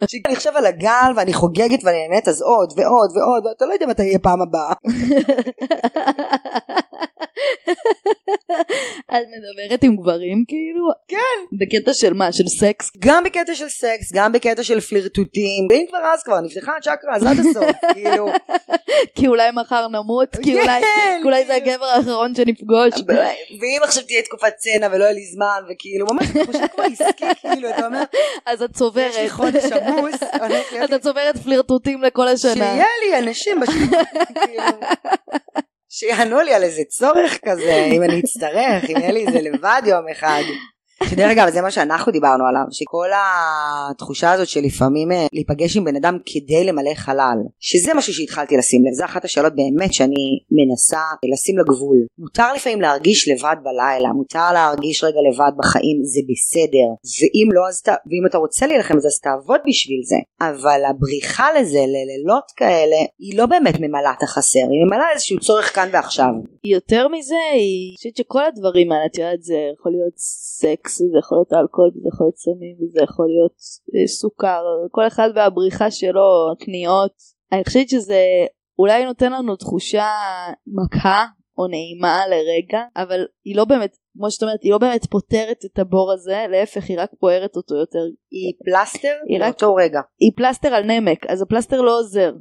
שאני חושב על הגל ואני חוגגת ואני נהנית אז עוד ועוד ועוד ואתה לא יודע מתי יהיה פעם הבאה. את מדברת עם גברים כאילו? כן. בקטע של מה? של סקס? גם בקטע של סקס, גם בקטע של פלירטוטים, ואם כבר אז כבר נפתחה הצ'קרה אז עד הסוף, כאילו. כי אולי מחר נמות, כי אולי, כן, זה הגבר האחרון שנפגוש. ואם עכשיו תהיה תקופת צנע ולא יהיה לי זמן, וכאילו ממש חושבת כבר עסקי, כאילו, אתה אומר, אז את צוברת. יש לי חודש עמוס. אתה צוברת פלירטוטים לכל השנה. שיהיה לי אנשים בשביל, כאילו. שיענו לי על איזה צורך כזה, אם אני אצטרך, אם יהיה לי איזה לבד יום אחד. שדרך אגב זה מה שאנחנו דיברנו עליו שכל התחושה הזאת שלפעמים אה, להיפגש עם בן אדם כדי למלא חלל שזה משהו שהתחלתי לשים לב זה אחת השאלות באמת שאני מנסה לשים לגבול. מותר לפעמים להרגיש לבד בלילה מותר להרגיש רגע לבד בחיים זה בסדר. ואם לא אז ת... ואם אתה רוצה להילחם אז תעבוד בשביל זה. אבל הבריחה לזה ללילות כאלה היא לא באמת ממלאה את החסר היא ממלאה איזשהו צורך כאן ועכשיו. יותר מזה היא חושבת שכל הדברים האלה את יודעת זה יכול להיות סקס זה יכול להיות אלכוהול זה יכול להיות סמים וזה יכול להיות אה, סוכר כל אחד והבריחה שלו קניות אני חושבת שזה אולי נותן לנו תחושה מקהה או נעימה לרגע אבל היא לא באמת כמו שאת אומרת היא לא באמת פותרת את הבור הזה להפך היא רק פוערת אותו יותר היא פלסטר היא רק- לאותו רגע. היא פלסטר על נמק אז הפלסטר לא עוזר.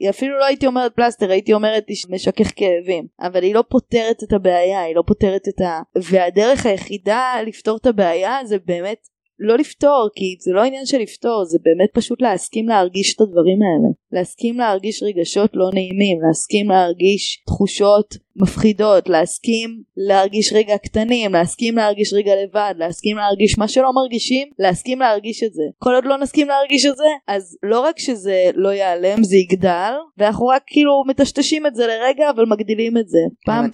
היא אפילו לא הייתי אומרת פלסטר הייתי אומרת היא משכך כאבים. אבל היא לא פותרת את הבעיה היא לא פותרת את ה... והדרך היחידה לפתור את הבעיה זה באמת לא לפתור כי זה לא עניין של לפתור זה באמת פשוט להסכים להרגיש את הדברים האלה. להסכים להרגיש רגשות לא נעימים להסכים להרגיש תחושות מפחידות להסכים להרגיש רגע קטנים להסכים להרגיש רגע לבד להסכים להרגיש מה שלא מרגישים להסכים להרגיש את זה. כל עוד לא נסכים להרגיש את זה אז לא רק שזה לא ייעלם זה יגדל ואנחנו רק כאילו מטשטשים את זה לרגע אבל מגדילים את זה. פעם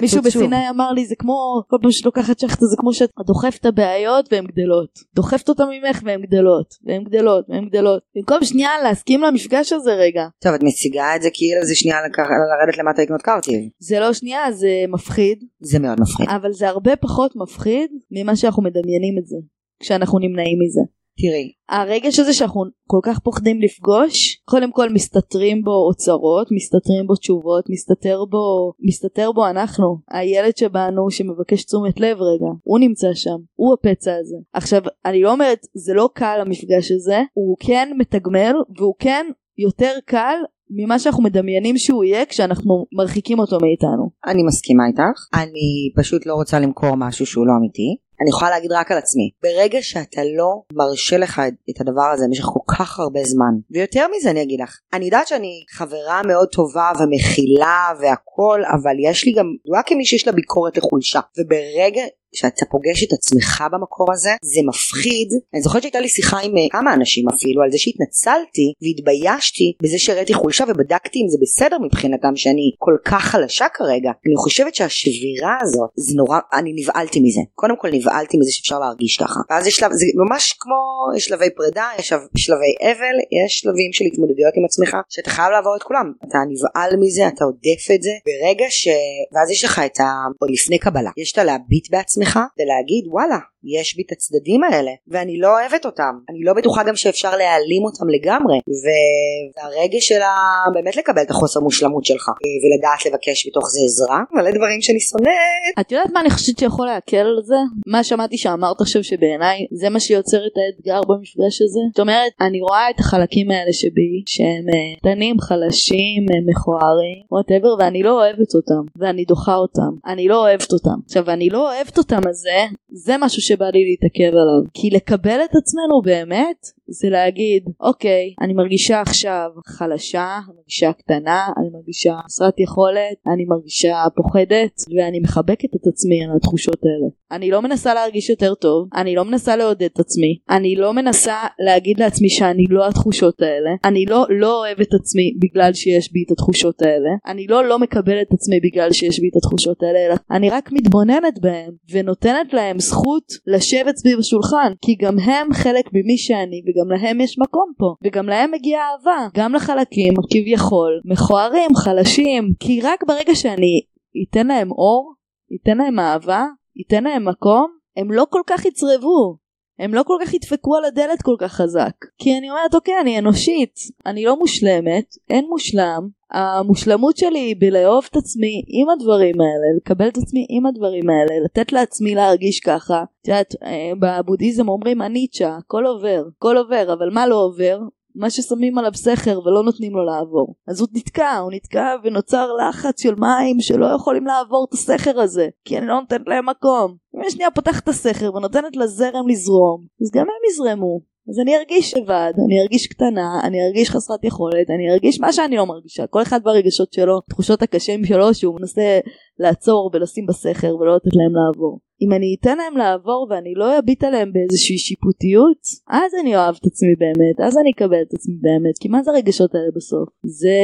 מישהו. בסיני אמר לי זה כמו כל פעם שאת לוקחת שחטה זה כמו שאת דוחפת את הבעיות והן גדלות. דוחפת אותן ממך והן גדלות והן גדלות והן גדלות. במקום שנייה להסכים למפגש הזה רגע. טוב את מציגה את זה כאילו זה שנייה לקח- לרדת למטה לקנות קרטיב. זה לא שנייה זה מפחיד זה מאוד מפחיד. אבל זה הרבה פחות מפחיד ממה שאנחנו מדמיינים את זה כשאנחנו נמנעים מזה. תראי הרגש הזה שאנחנו כל כך פוחדים לפגוש קודם כל מסתתרים בו אוצרות מסתתרים בו תשובות מסתתר בו מסתתר בו אנחנו הילד שבנו שמבקש תשומת לב רגע הוא נמצא שם הוא הפצע הזה עכשיו אני לא אומרת זה לא קל המפגש הזה הוא כן מתגמל והוא כן יותר קל ממה שאנחנו מדמיינים שהוא יהיה כשאנחנו מרחיקים אותו מאיתנו. אני מסכימה איתך. אני פשוט לא רוצה למכור משהו שהוא לא אמיתי. אני יכולה להגיד רק על עצמי. ברגע שאתה לא מרשה לך את- הדבר הזה במשך כל כך הרבה זמן ויותר מזה אני אגיד לך אני יודעת שאני חברה מאוד טובה ומכילה והכל אבל יש לי גם רק כמי שיש לה ביקורת לחולשה. וברגע שאתה פוגש את עצמך במקור הזה זה מפחיד. אני זוכרת שהייתה לי שיחה עם אה, כמה אנשים אפילו על זה שהתנצלתי והתביישתי בזה שהראיתי חולשה ובדקתי אם זה בסדר מבחינתם שאני כל כך חלשה כרגע. אני חושבת שהשבירה הזאת זה נורא אני נבהלתי מזה. קודם כל נבהלתי מזה שאפשר להרגיש ככה. ואז יש שלב זה ממש כמו שלבי פרידה יש שלב- שלבי אבל יש שלבים של התמודדויות עם עצמך שאתה חייב לעבור את כולם. אתה נבהל מזה אתה עודף את זה. ברגע ש... ואז יש לך את ה... עוד לפני קבלה יש את הלהביט בעצמך ולהגיד וואלה יש בי את הצדדים האלה ואני לא אוהבת אותם. אני לא בטוחה גם שאפשר להעלים אותם לגמרי ו- והרגש של ה... באמת לקבל את החוסר מושלמות שלך ולדעת לבקש בתוך זה עזרה. מלא דברים שאני שונאת. את יודעת מה אני חושבת שיכול להקל על זה? מה שמעתי שאמרת עכשיו שבעיניי זה מה שיוצר את האתגר במפגש הזה? זאת אומרת אני רואה את החלקים האלה שבי שהם אה, קטנים חלשים אה, מכוערים וואטאבר ואני לא אוהבת אותם ואני דוחה אותם. אני לא אוהבת אותם. עכשיו אני לא אוהבת אותם הזה זה משהו שבא לי להתעכב עליו. כי לקבל את עצמנו באמת זה להגיד אוקיי אני מרגישה עכשיו חלשה אני מרגישה קטנה אני מרגישה חסרת יכולת אני מרגישה פוחדת ואני מחבקת את עצמי על התחושות האלה. אני לא מנסה להרגיש יותר טוב אני לא מנסה לעודד את עצמי אני לא מנסה להגיד לעצמי שאני לא התחושות האלה אני לא לא אוהבת את עצמי בגלל שיש בי את התחושות האלה אני לא לא מקבלת את עצמי בגלל שיש בי את התחושות האלה אלא אני רק מתבוננת בהם ונותנת להם זכות לשבת סביב השולחן כי גם הם חלק ממי שאני וגם להם יש מקום פה וגם להם מגיעה אהבה. גם לחלקים כביכול מכוערים חלשים כי רק ברגע שאני אתן להם אור ייתן להם אהבה ייתן להם מקום הם לא כל כך יצרבו הם לא כל כך ידפקו על הדלת כל כך חזק. כי אני אומרת אוקיי אני אנושית אני לא מושלמת אין מושלם. המושלמות שלי היא בלאהוב את עצמי עם הדברים האלה לקבל את עצמי עם הדברים האלה לתת לעצמי להרגיש ככה. את יודעת אה, בבודהיזם אומרים הניטשה הכל עובר הכל עובר אבל מה לא עובר מה ששמים עליו סכר ולא נותנים לו לעבור. אז הוא נתקע הוא נתקע ונוצר לחץ של מים שלא יכולים לעבור את הסכר הזה כי אני לא נותנת להם מקום. אם אני שנייה פותחת את הסכר ונותנת לזרם לזרום אז גם הם יזרמו. אז אני ארגיש לבד, אני ארגיש קטנה, אני ארגיש חסרת יכולת, אני ארגיש מה שאני לא מרגישה, כל אחד ברגשות שלו, תחושות הקשים שלו שהוא מנסה לעצור ולשים בסכר ולא לתת להם לעבור. אם אני אתן להם לעבור ואני לא אביט עליהם באיזושהי שיפוטיות, אז אני אוהב את עצמי באמת, אז אני אקבל את עצמי באמת, כי מה זה הרגשות האלה בסוף? זה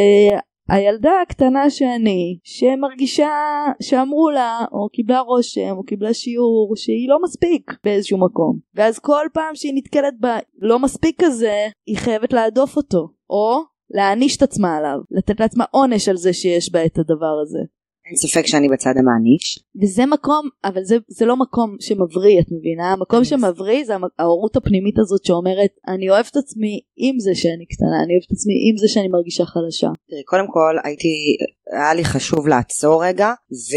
הילדה הקטנה שאני, שמרגישה שאמרו לה, או קיבלה רושם, או קיבלה שיעור, שהיא לא מספיק באיזשהו מקום. ואז כל פעם שהיא נתקלת בלא מספיק כזה, היא חייבת להדוף אותו. או להעניש את עצמה עליו, לתת לעצמה עונש על זה שיש בה את הדבר הזה. אין ספק שאני בצד המעניש. וזה מקום, אבל זה, זה לא מקום שמבריא, את מבינה? המקום שמבריא זה ההורות הפנימית הזאת שאומרת, אני אוהבת את עצמי עם זה שאני קטנה, אני אוהבת את עצמי עם זה שאני מרגישה חלשה. תראי, קודם כל הייתי, היה לי חשוב לעצור רגע, ו...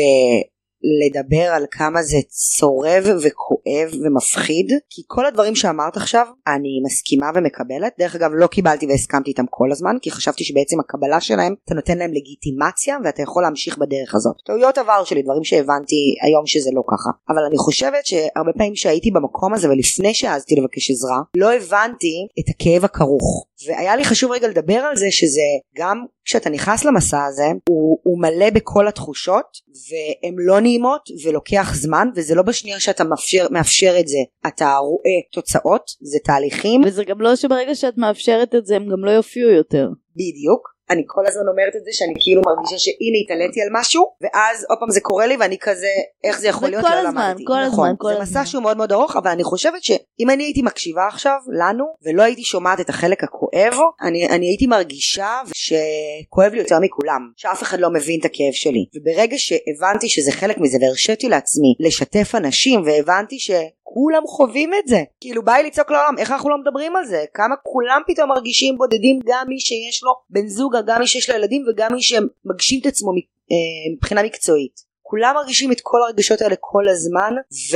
לדבר על כמה זה צורב וכואב ומפחיד כי כל הדברים שאמרת עכשיו אני מסכימה ומקבלת. דרך אגב לא קיבלתי והסכמתי איתם כל הזמן כי חשבתי שבעצם הקבלה שלהם אתה נותן להם לגיטימציה ואתה יכול להמשיך בדרך הזאת. טעויות עבר שלי דברים שהבנתי היום שזה לא ככה. אבל אני חושבת שהרבה פעמים שהייתי במקום הזה ולפני שהעזתי לבקש עזרה לא הבנתי את הכאב הכרוך והיה לי חשוב רגע לדבר על זה שזה גם כשאתה נכנס למסע הזה הוא, הוא מלא בכל התחושות והן לא נעימות ולוקח זמן וזה לא בשנייה שאתה מאפשר, מאפשר את זה. אתה רואה תוצאות זה תהליכים. וזה גם לא שברגע שאת מאפשרת את זה הם גם לא יופיעו יותר. בדיוק אני כל הזמן אומרת את זה שאני כאילו מרגישה שהנה התעליתי על משהו ואז עוד פעם זה קורה לי ואני כזה איך זה יכול להיות? לא הזמן כל נכון, הזמן כל זה מסע שהוא מאוד מאוד ארוך אבל אני חושבת שאם אני הייתי מקשיבה עכשיו לנו ולא הייתי שומעת את החלק הכואב אני, אני הייתי מרגישה שכואב לי יותר מכולם שאף אחד לא מבין את הכאב שלי. וברגע שהבנתי שזה חלק מזה והרשיתי לעצמי לשתף אנשים והבנתי ש... כולם חווים את זה. כאילו בא לי לצעוק לעולם איך אנחנו לא מדברים על זה? כמה כולם פתאום מרגישים בודדים גם מי שיש לו בן זוג גם מי שיש לו ילדים וגם מי שמגשים את עצמו אה, מבחינה מקצועית כולם מרגישים את כל הרגשות האלה כל הזמן ו,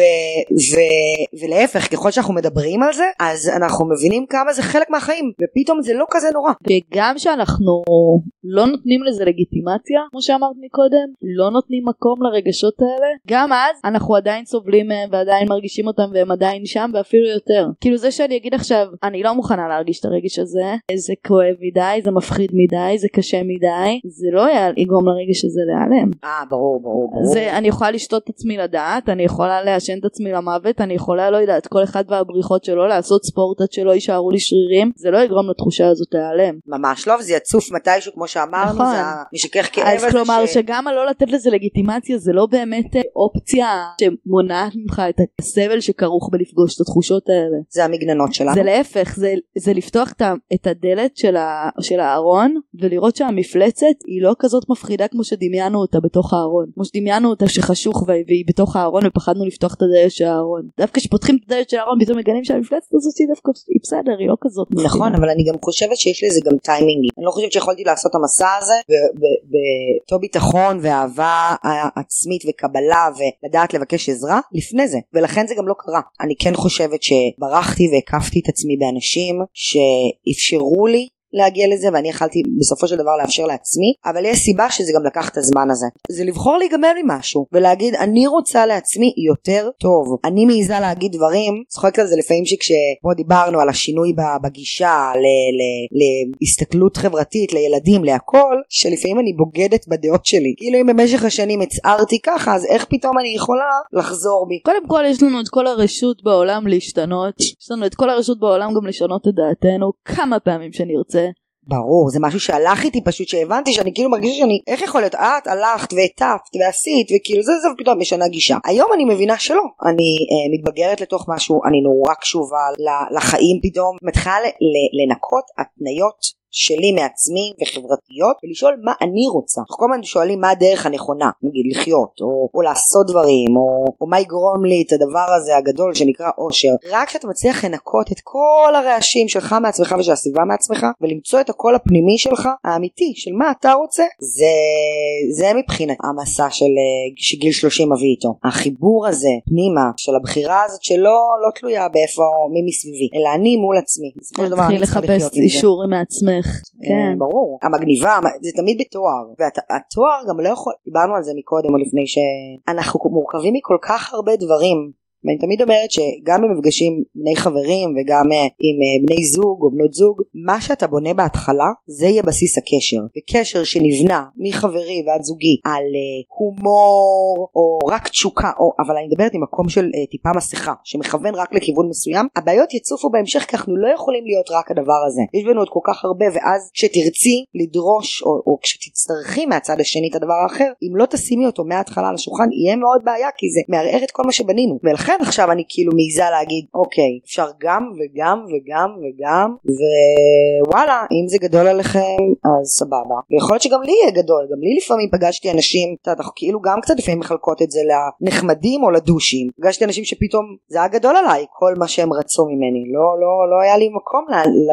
ו, ולהפך ככל שאנחנו מדברים על זה אז אנחנו מבינים כמה זה חלק מהחיים ופתאום זה לא כזה נורא. וגם שאנחנו לא נותנים לזה לגיטימציה כמו שאמרת מקודם לא נותנים מקום לרגשות האלה גם אז אנחנו עדיין סובלים מהם ועדיין מרגישים אותם והם עדיין שם ואפילו יותר כאילו זה שאני אגיד עכשיו אני לא מוכנה להרגיש את הרגש הזה זה כואב מדי זה מפחיד מדי זה קשה מדי זה לא יגרום לרגש הזה להיעלם. אה ברור ברור. ברור. זה אני יכולה לשתות את עצמי לדעת אני יכולה לעשן את עצמי למוות אני יכולה לא יודעת כל אחד והבריחות שלו לעשות ספורט עד שלא יישארו לי שרירים זה לא יגרום לתחושה הזאת להיעלם. ממש לא וזה יצוף מתישהו כמו שאמרנו נכון. זה משכך כאב אז כלומר ש... שגם הלא לתת לזה לגיטימציה זה לא באמת אה, אופציה שמונעת ממך את הסבל שכרוך בלפגוש את התחושות האלה. זה המגננות שלנו. זה להפך זה, זה לפתוח את הדלת של, ה, של הארון ולראות שהמפלצת היא לא כזאת מפחידה כמו שדמיינו אותה בתוך הארון כמו שדמיינו דמיינו אותה שחשוך והיא בתוך הארון ופחדנו לפתוח את הדלת של הארון. דווקא כשפותחים את הדלת של הארון פתאום מגלים שהמפלצת הזאת היא דווקא היא בסדר היא לא כזאת נכון אבל אני גם חושבת שיש לזה גם טיימינג אני לא חושבת שיכולתי לעשות את המסע הזה באותו ביטחון ואהבה עצמית וקבלה ולדעת לבקש עזרה לפני זה. ולכן זה גם לא קרה. אני כן חושבת שברחתי והקפתי את עצמי באנשים שאפשרו לי להגיע לזה ואני יכלתי בסופו של דבר לאפשר לעצמי אבל יש סיבה שזה גם לקח את הזמן הזה. זה לבחור להיגמל ממשהו ולהגיד אני רוצה לעצמי יותר טוב. אני מעיזה להגיד דברים צוחקת על זה לפעמים שכשפה דיברנו על השינוי בגישה להסתכלות חברתית לילדים להכל שלפעמים אני בוגדת בדעות שלי. כאילו אם במשך השנים הצהרתי ככה אז איך פתאום אני יכולה לחזור בי? קודם כל יש לנו את כל הרשות בעולם להשתנות. יש לנו את כל הרשות בעולם גם לשנות את דעתנו כמה פעמים שנרצה ברור זה משהו שהלך איתי פשוט שהבנתי שאני כאילו מרגישה שאני איך יכול להיות? את הלכת והטפת ועשית וכאילו זה זה ופתאום משנה גישה. היום אני מבינה שלא. אני אה, מתבגרת לתוך משהו אני נורא קשובה לחיים פתאום. מתחילה לנקות התניות שלי מעצמי וחברתיות ולשאול מה אני רוצה. אנחנו כל הזמן שואלים מה הדרך הנכונה, נגיד לחיות או, או לעשות דברים או, או מה יגרום לי את הדבר הזה הגדול שנקרא אושר. רק כשאתה מצליח לנקות את כל הרעשים שלך מעצמך ושל הסביבה מעצמך ולמצוא את הקול הפנימי שלך האמיתי של מה אתה רוצה זה, זה מבחינת המסע של שגיל 30 מביא איתו. החיבור הזה פנימה של הבחירה הזאת שלא לא תלויה באיפה מי מסביבי אלא אני מול עצמי. להתחיל לחפש אישור מעצמך. כן. אה, ברור. המגניבה, זה תמיד בתואר. והתואר גם לא יכול, דיברנו על זה מקודם או לפני שאנחנו מורכבים מכל כך הרבה דברים ואני תמיד אומרת שגם במפגשים בני חברים וגם אה, עם אה, בני זוג או בנות זוג מה שאתה בונה בהתחלה זה יהיה בסיס הקשר. וקשר שנבנה מחברי ועד זוגי על אה, הומור או רק תשוקה או אבל אני מדברת ממקום של טיפה מסכה שמכוון רק לכיוון מסוים הבעיות יצופו בהמשך כי אנחנו לא יכולים להיות רק הדבר הזה. יש בנו עוד כל כך הרבה ואז כשתרצי לדרוש או, או כשתצטרכי מהצד השני את הדבר האחר אם לא תשימי אותו מההתחלה על השולחן יהיה מאוד בעיה כי זה מערער את כל מה שבנינו. ולכן עכשיו אני כאילו מעיזה להגיד אוקיי אפשר גם וגם וגם וגם ווואלה אם זה גדול עליכם אז סבבה. ויכול להיות שגם לי יהיה גדול גם לי לפעמים פגשתי אנשים אנחנו כאילו גם קצת לפעמים מחלקות את זה לנחמדים או לדושים. פגשתי אנשים שפתאום זה היה גדול עליי כל מה שהם רצו ממני. לא לא לא היה לי מקום ל, ל,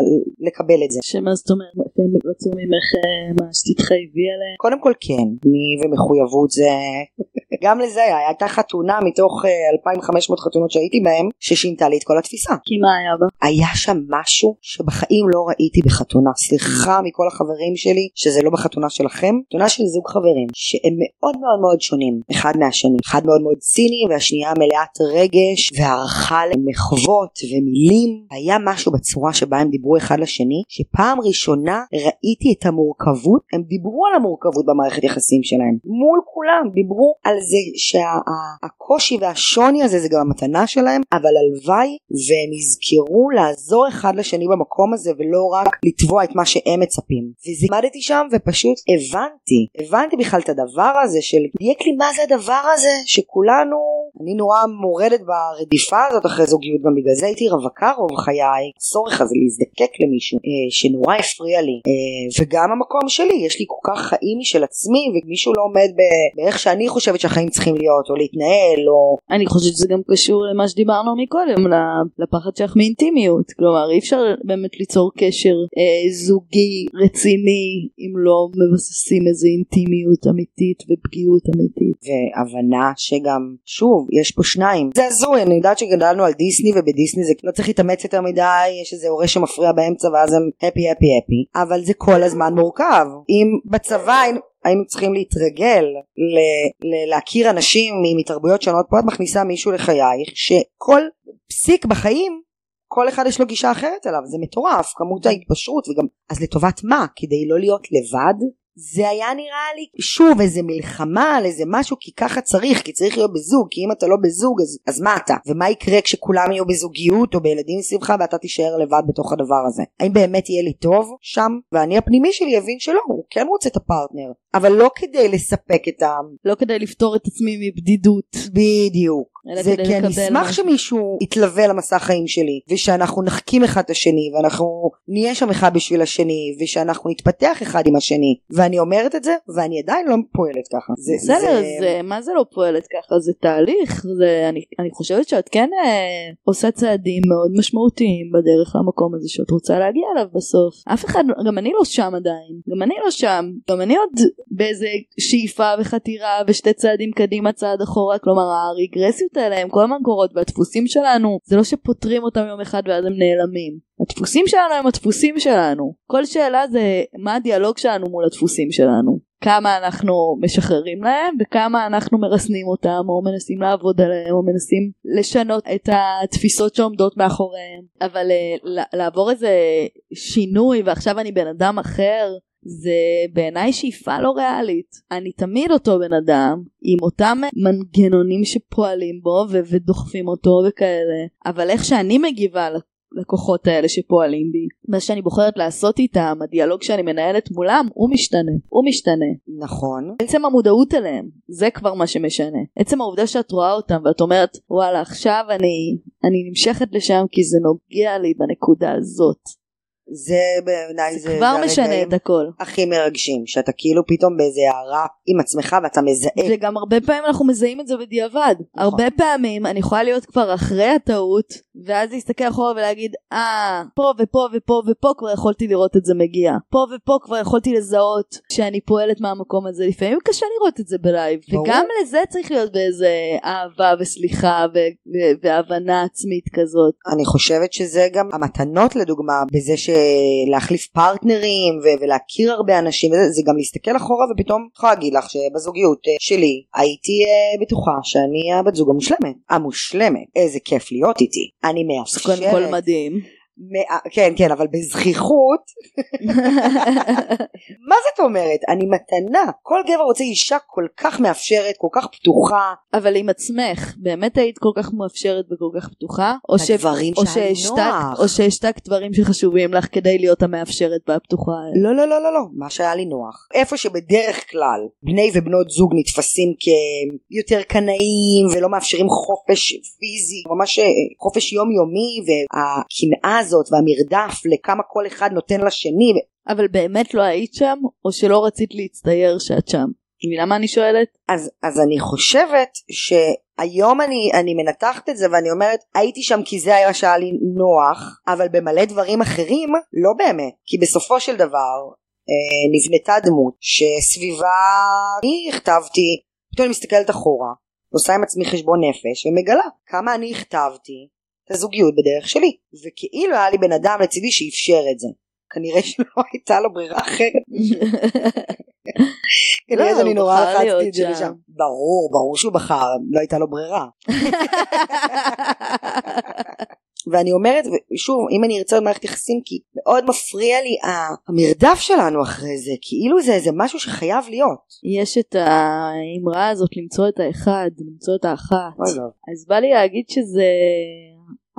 לקבל את זה. שמה זאת אומרת הם רצו ממך אה, מה שתתחייבי עליהם? קודם כל כן אני ומחויבות זה גם לזה הייתה חתונה מתוך 2500 אה, חתונות שהייתי בהם ששינתה לי את כל התפיסה. כי מה היה בה? היה שם משהו שבחיים לא ראיתי בחתונה. סליחה מכל החברים שלי שזה לא בחתונה שלכם, חתונה של זוג חברים שהם מאוד מאוד מאוד שונים אחד מהשני. אחד מאוד מאוד ציני והשנייה מלאת רגש והערכה למחוות ומילים. היה משהו בצורה שבה הם דיברו אחד לשני שפעם ראשונה ראיתי את המורכבות, הם דיברו על המורכבות במערכת יחסים שלהם. מול כולם דיברו על זה שהקושי והשוני הזה זה גם המתנה שלהם אבל הלוואי והם יזכרו לעזור אחד לשני במקום הזה ולא רק לתבוע את מה שהם מצפים. וזה עמדתי שם ופשוט הבנתי הבנתי בכלל את הדבר הזה של דייק לי מה זה הדבר הזה? שכולנו אני נורא מורדת ברדיפה הזאת אחרי זוגיות גם בגלל זה הייתי רווקה רוב חיי. צורך הזה להזדקק למישהו אה, שנורא הפריע לי אה, וגם המקום שלי יש לי כל כך חיים משל עצמי ומישהו לא עומד באיך שאני חושבת שהחיים צריכים להיות או להתנהל או אני חושבת שזה גם קשור למה שדיברנו מקודם לפחד שלך מאינטימיות. כלומר אי אפשר באמת ליצור קשר אה, זוגי רציני אם לא מבססים איזה אינטימיות אמיתית ופגיעות אמיתית. והבנה שגם שוב יש פה שניים. זה הזוי אני יודעת שגדלנו על דיסני ובדיסני זה לא צריך להתאמץ יותר מדי יש איזה הורה שמפריע באמצע ואז הם הפי הפי הפי אבל זה כל הזמן מורכב. אם בצבא היינו צריכים להתרגל ל- ל- להכיר אנשים מתרבויות שונות פה את מכניסה מישהו לחייך שכל פסיק בחיים כל אחד יש לו גישה אחרת אליו. זה מטורף כמות ההתפשרות וגם אז לטובת מה? כדי לא להיות לבד זה היה נראה לי שוב איזה מלחמה על איזה משהו כי ככה צריך כי צריך להיות בזוג כי אם אתה לא בזוג אז, אז מה אתה? ומה יקרה כשכולם יהיו בזוגיות או בילדים סביבך ואתה תישאר לבד בתוך הדבר הזה? האם באמת יהיה לי טוב שם? ואני הפנימי שלי יבין שלא הוא כן רוצה את הפרטנר אבל לא כדי לספק את ה... לא כדי לפתור את עצמי מבדידות. בדיוק זה כי אני אשמח שמישהו יתלווה למסע חיים שלי ושאנחנו נחכים אחד את השני ואנחנו נהיה שם אחד בשביל השני ושאנחנו נתפתח אחד עם השני ואני אומרת את זה ואני עדיין לא פועלת ככה. זה, בסדר, זה... זה, מה זה לא פועלת ככה? זה תהליך, זה, אני, אני חושבת שאת כן אה, עושה צעדים מאוד משמעותיים בדרך למקום הזה שאת רוצה להגיע אליו בסוף. אף אחד, גם אני לא שם עדיין, גם אני לא שם, גם אני עוד באיזה שאיפה וחתירה ושתי צעדים קדימה צעד אחורה, כלומר הרגרסיות האלה הם כל הזמן קורות והדפוסים שלנו זה לא שפותרים אותם יום אחד ואז הם נעלמים. הדפוסים שלנו הם הדפוסים שלנו. כל שאלה זה מה הדיאלוג שלנו מול הדפוסים שלנו. כמה אנחנו משחררים להם וכמה אנחנו מרסנים אותם או מנסים לעבוד עליהם או מנסים לשנות את התפיסות שעומדות מאחוריהם אבל uh, לעבור איזה שינוי ועכשיו אני בן אדם אחר זה בעיניי שאיפה לא ריאלית. אני תמיד אותו בן אדם עם אותם מנגנונים שפועלים בו ו- ודוחפים אותו וכאלה אבל איך שאני מגיבה לכוחות האלה שפועלים בי. מה שאני בוחרת לעשות איתם, הדיאלוג שאני מנהלת מולם, הוא משתנה. הוא משתנה. נכון. עצם המודעות אליהם, זה כבר מה שמשנה. עצם העובדה שאת רואה אותם ואת אומרת, וואלה, עכשיו אני, אני נמשכת לשם כי זה נוגע לי בנקודה הזאת. זה בעיניי זה, זה כבר זה משנה את הכל. הכי מרגשים שאתה כאילו פתאום באיזה הערה עם עצמך ואתה מזהה. וגם הרבה פעמים אנחנו מזהים את זה בדיעבד. נכון. הרבה פעמים אני יכולה להיות כבר אחרי הטעות ואז להסתכל אחורה ולהגיד אה פה ופה ופה ופה כבר יכולתי לראות את זה מגיע. פה ופה כבר יכולתי לזהות שאני פועלת מהמקום הזה. לפעמים קשה לראות את זה בלייב ברור. וגם לזה צריך להיות באיזה אהבה וסליחה ו- והבנה עצמית כזאת. אני חושבת שזה גם המתנות לדוגמה בזה ש... להחליף פרטנרים ו- ולהכיר הרבה אנשים וזה, זה גם להסתכל אחורה ופתאום אני יכולה להגיד לך שבזוגיות uh, שלי הייתי uh, בטוחה שאני הבת זוג המושלמת. המושלמת? איזה כיף להיות איתי. אני מאפשרת קודם כל מדהים מא- כן, כן, אבל בזכיחות. מה זאת אומרת? אני מתנה. כל גבר רוצה אישה כל כך מאפשרת, כל כך פתוחה. אבל עם עצמך, באמת היית כל כך מאפשרת וכל כך פתוחה? או, ש... או נוח. או שהשתקת דברים שחשובים לך כדי להיות המאפשרת והפתוחה? לא, לא, לא, לא, לא, מה שהיה לי נוח. איפה שבדרך כלל בני ובנות זוג נתפסים כיותר קנאים ולא מאפשרים חופש פיזי, ממש אה, חופש יומיומי, והקנאה הזאת והמרדף לכמה כל אחד נותן לשני, אבל באמת לא היית שם, או שלא רצית להצטייר שאת שם? מבינה מה אני שואלת? אז, אז אני חושבת שהיום אני, אני מנתחת את זה ואני אומרת הייתי שם כי זה היה שהיה לי נוח אבל במלא דברים אחרים לא באמת כי בסופו של דבר אה, נבנתה דמות שסביבה אני הכתבתי פתאום אני מסתכלת אחורה עושה עם עצמי חשבון נפש ומגלה כמה אני הכתבתי את הזוגיות בדרך שלי וכאילו היה לי בן אדם לצידי שאפשר את זה כנראה שלא הייתה לו ברירה אחרת כנראה לא, שאני נורא לחצתי את זה שם. לשם. ברור, ברור שהוא בחר, לא הייתה לו ברירה. ואני אומרת, שוב, אם אני ארצה עוד מערכת יחסים, כי מאוד מפריע לי המרדף שלנו אחרי זה, כאילו זה איזה משהו שחייב להיות. יש את האמרה הזאת למצוא את האחד, למצוא את האחת. לא. אז בא לי להגיד שזה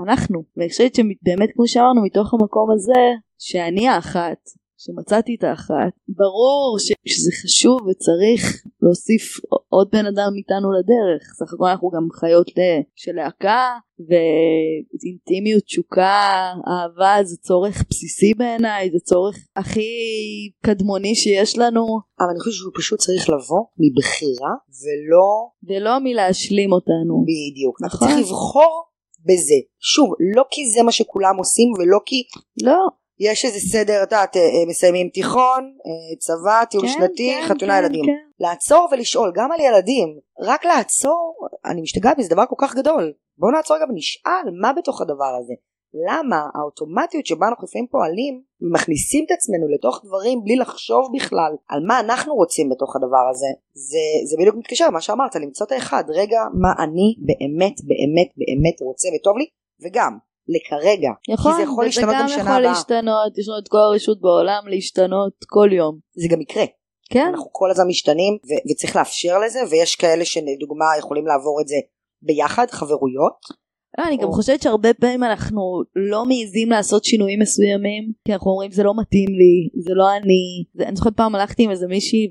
אנחנו, ואני חושבת שבאמת כמו שאמרנו מתוך המקום הזה, שאני האחת, שמצאתי את האחת, ברור שזה חשוב וצריך להוסיף עוד בן אדם איתנו לדרך, סך הכל אנחנו גם חיות של להקה, ואינטימיות, תשוקה, אהבה זה צורך בסיסי בעיניי, זה צורך הכי קדמוני שיש לנו, אבל אני חושבת שהוא פשוט צריך לבוא מבחירה, ולא ולא מלהשלים אותנו. בדיוק. נכון. צריך לבחור בזה. שוב, לא כי זה מה שכולם עושים, ולא כי לא, יש איזה סדר, את יודעת, אה, אה, מסיימים תיכון, אה, צבא, טיול כן, שנתי, כן, חתונה כן, ילדים. כן. לעצור ולשאול, גם על ילדים. רק לעצור, אני משתגעת מזה, דבר כל כך גדול. בואו נעצור רגע ונשאל מה בתוך הדבר הזה. למה האוטומטיות שבה אנחנו לפעמים פועלים ומכניסים את עצמנו לתוך דברים בלי לחשוב בכלל על מה אנחנו רוצים בתוך הדבר הזה זה, זה בדיוק מתקשר למה שאמרת למצוא את האחד רגע מה אני באמת באמת באמת רוצה וטוב לי וגם לכרגע נכון, כי זה יכול וזה להשתנות גם גם שנה יכול הבאה. להשתנות, יש לנו את כל הרשות בעולם להשתנות כל יום. זה גם יקרה. כן, אנחנו כל הזמן משתנים ו- וצריך לאפשר לזה ויש כאלה שלדוגמה יכולים לעבור את זה ביחד חברויות לא, אני גם או- חושבת שהרבה פעמים אנחנו לא מעיזים לעשות שינויים מסוימים, כי אנחנו אומרים זה לא מתאים לי, זה לא אני. זה, אני זוכרת פעם הלכתי עם איזה מישהי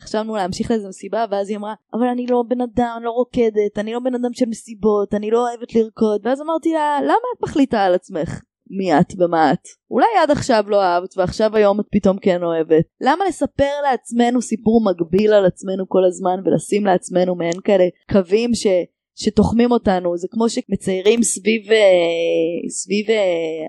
וחשבנו להמשיך לאיזה מסיבה, ואז היא אמרה, אבל אני לא בן אדם, אני לא רוקדת, אני לא בן אדם של מסיבות, אני לא אוהבת לרקוד, ואז אמרתי לה, למה את מחליטה על עצמך? מי את ומה את. אולי עד עכשיו לא אהבת ועכשיו היום את פתאום כן אוהבת. למה לספר לעצמנו סיפור מקביל על עצמנו כל הזמן ולשים לעצמנו מעין כאלה קווים ש... שתוחמים אותנו זה כמו שמציירים סביב אה, סביב אה,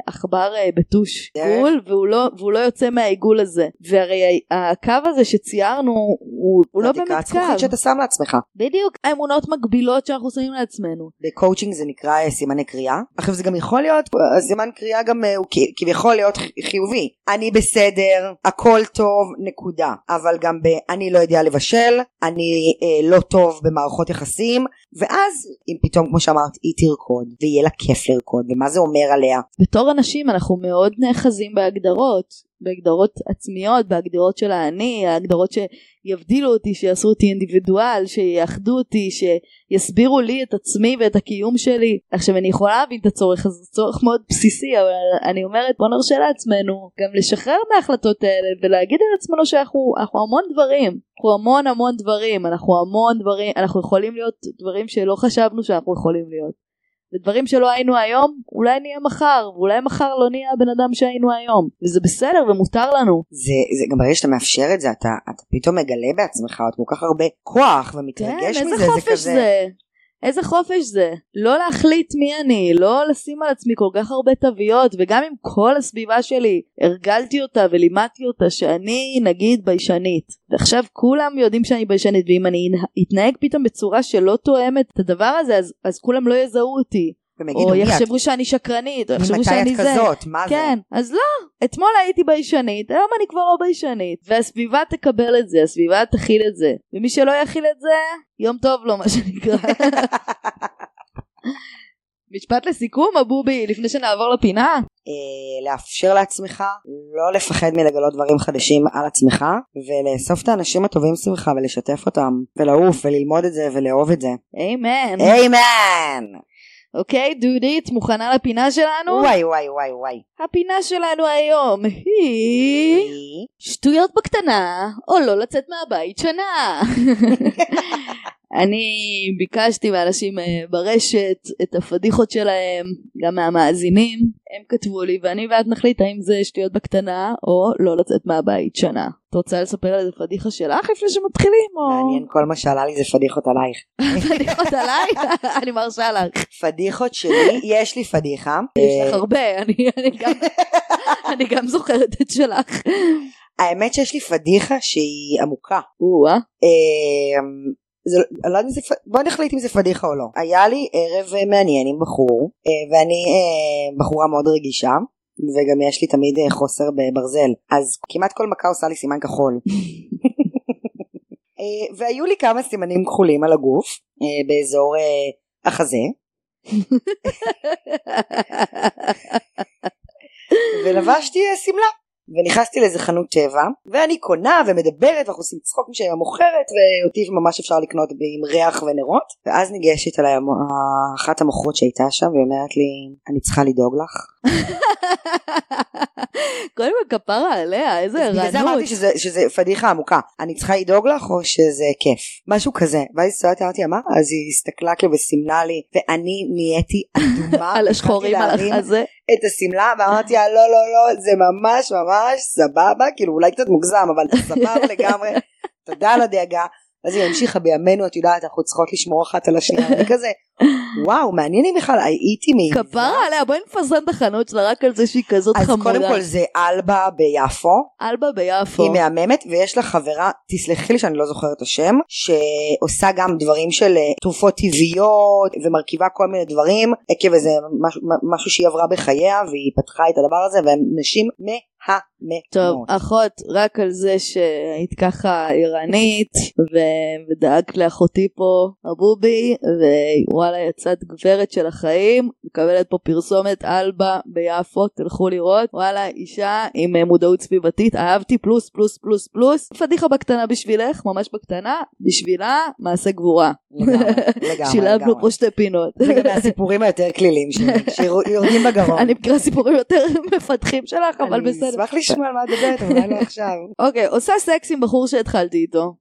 עכבר אה, בטוש. עיגול והוא לא והוא לא יוצא מהעיגול הזה והרי הקו הזה שציירנו הוא, הוא לא באמת קו שאתה שם לעצמך בדיוק האמונות מגבילות שאנחנו שמים לעצמנו בקואוצ'ינג זה נקרא סימני קריאה. עכשיו זה גם יכול להיות, סימן קריאה גם הוא כביכול להיות חיובי. אני בסדר, הכל טוב, נקודה. אבל גם ב... אני לא יודע לבשל, אני אה, לא טוב במערכות יחסים, ואז אם פתאום כמו שאמרת היא תרקוד, ויהיה לה כיף לרקוד, ומה זה אומר עליה? בתור אנשים אנחנו מאוד נאחזים בהגדרות בהגדרות עצמיות בהגדרות של האני ההגדרות שיבדילו אותי שיעשו אותי אינדיבידואל שיאחדו אותי שיסבירו לי את עצמי ואת הקיום שלי. עכשיו אני יכולה להבין את הצורך הזה זה צורך מאוד בסיסי אבל אני אומרת בוא נרשה לעצמנו גם לשחרר מההחלטות האלה ולהגיד על עצמנו שאנחנו אנחנו המון דברים. אנחנו המון המון דברים. אנחנו המון דברים אנחנו יכולים להיות דברים שלא חשבנו שאנחנו יכולים להיות ודברים שלא היינו היום אולי נהיה מחר ואולי מחר לא נהיה הבן אדם שהיינו היום. וזה בסדר ומותר לנו. זה, זה גם ברגע שאתה מאפשר את זה, אתה, אתה פתאום מגלה בעצמך עוד כל כך הרבה כוח ומתרגש כן, מזה, איזה חופש כזה... זה איזה חופש זה? לא להחליט מי אני לא לשים על עצמי כל כך הרבה תוויות וגם אם כל הסביבה שלי הרגלתי אותה ולימדתי אותה שאני נגיד ביישנית. ועכשיו כולם יודעים שאני ביישנית ואם אני אתנהג פתאום בצורה שלא תואמת את הדבר הזה אז, אז כולם לא יזהו אותי והם יגידו, או את? יחשבו שאני שקרנית או יחשבו ממתי שאני את זה כזאת? מה כן, אז לא, אתמול הייתי ביישנית, היום אני כבר לא ביישנית, והסביבה תקבל את זה, הסביבה תכיל את זה, ומי שלא יכיל את זה, יום טוב לו מה שנקרא. משפט לסיכום, אבובי, לפני שנעבור לפינה. אה, לאפשר לעצמך לא לפחד מלגלות דברים חדשים על עצמך ולאסוף את האנשים הטובים סביבך ולשתף אותם ולעוף וללמוד את זה ולאהוב את זה. אמן. איימן! אוקיי, דודית, מוכנה לפינה שלנו? וואי וואי וואי וואי. הפינה שלנו היום היא... שטויות בקטנה, או לא לצאת מהבית שנה. אני ביקשתי מאנשים אה, ברשת את הפדיחות שלהם, גם מהמאזינים, הם כתבו לי ואני ואת נחליט האם זה שטויות בקטנה או לא לצאת מהבית שנה. את רוצה לספר על איזה פדיחה שלך לפני שמתחילים או... מעניין כל מה שעלה לי זה פדיחות עלייך. פדיחות עליי? אני מרשה לך. פדיחות שלי, יש לי פדיחה. יש לך הרבה, אני גם- אני גם זוכרת את שלך. האמת שיש לי פדיחה שהיא עמוקה. או-אה. זה, לא אם זה, בוא נחליט אם זה פדיחה או לא. היה לי ערב אה, מעניין עם בחור, אה, ואני אה, בחורה מאוד רגישה, וגם יש לי תמיד חוסר בברזל, אז כמעט כל מכה עושה לי סימן כחול. והיו לי כמה סימנים כחולים על הגוף, באזור החזה, ולבשתי שמלה. ונכנסתי לאיזה חנות טבע ואני קונה ומדברת ואנחנו עושים צחוק עם המוכרת ואותי ממש אפשר לקנות עם ריח ונרות. ואז ניגשת אליי אחת המוכרות שהייתה שם והיא אומרת לי אני צריכה לדאוג לך. קודם כל כפרה עליה, איזה בגלל זה ערנות. אמרתי שזה, שזה פדיחה עמוקה. אני צריכה לדאוג לך או שזה כיף? משהו כזה. ואז הסתכלתי אמרתי מה? אז היא הסתכלה כאילו וסימנה לי ואני נהייתי אדומה על השחורים על החזה. את השמלה ואמרתי לה לא לא לא זה ממש ממש סבבה כאילו אולי קצת מוגזם אבל סבבה לגמרי. תודה על הדאגה אז היא המשיכה בימינו את יודעת אנחנו צריכות לשמור אחת על השנייה אני כזה וואו מעניין אם בכלל הייתי מעיזה כפרה עליה, בואי נפרסם את החנות שלה רק על זה שהיא כזאת אז חמודה. קודם כל זה אלבה ביפו אלבה ביפו. היא מהממת ויש לה חברה תסלחי לי שאני לא זוכרת את השם שעושה גם דברים של אה, תרופות טבעיות ומרכיבה כל מיני דברים עקב איזה משהו, משהו שהיא עברה בחייה והיא פתחה את הדבר הזה והם נשים מהממות. טוב, אחות, רק על זה שהיית ככה ערנית ו- ודאגת לאחותי פה, הבובי, ווואלה יצאת גברת של החיים, מקבלת פה פרסומת אלבה ביפו, תלכו לראות, וואלה אישה עם אה, מודעות סביבתית, אהבתי פלוס פלוס פלוס פלוס, פדיחה בקטנה בשבילך, ממש בקטנה, בשבילה מעשה גבורה. לגמרי, לגמרי, שילבנו. פה שתי פינות. זה גם מהסיפורים היותר כלילים שלי, שיורדים בגרון. אני מכירה סיפורים יותר מפתחים שלך, אבל בסדר. אשמח לשמוע על מה את מדברת, אבל אולי לא עכשיו. אוקיי, עושה סקס עם בחור שהתחלתי איתו.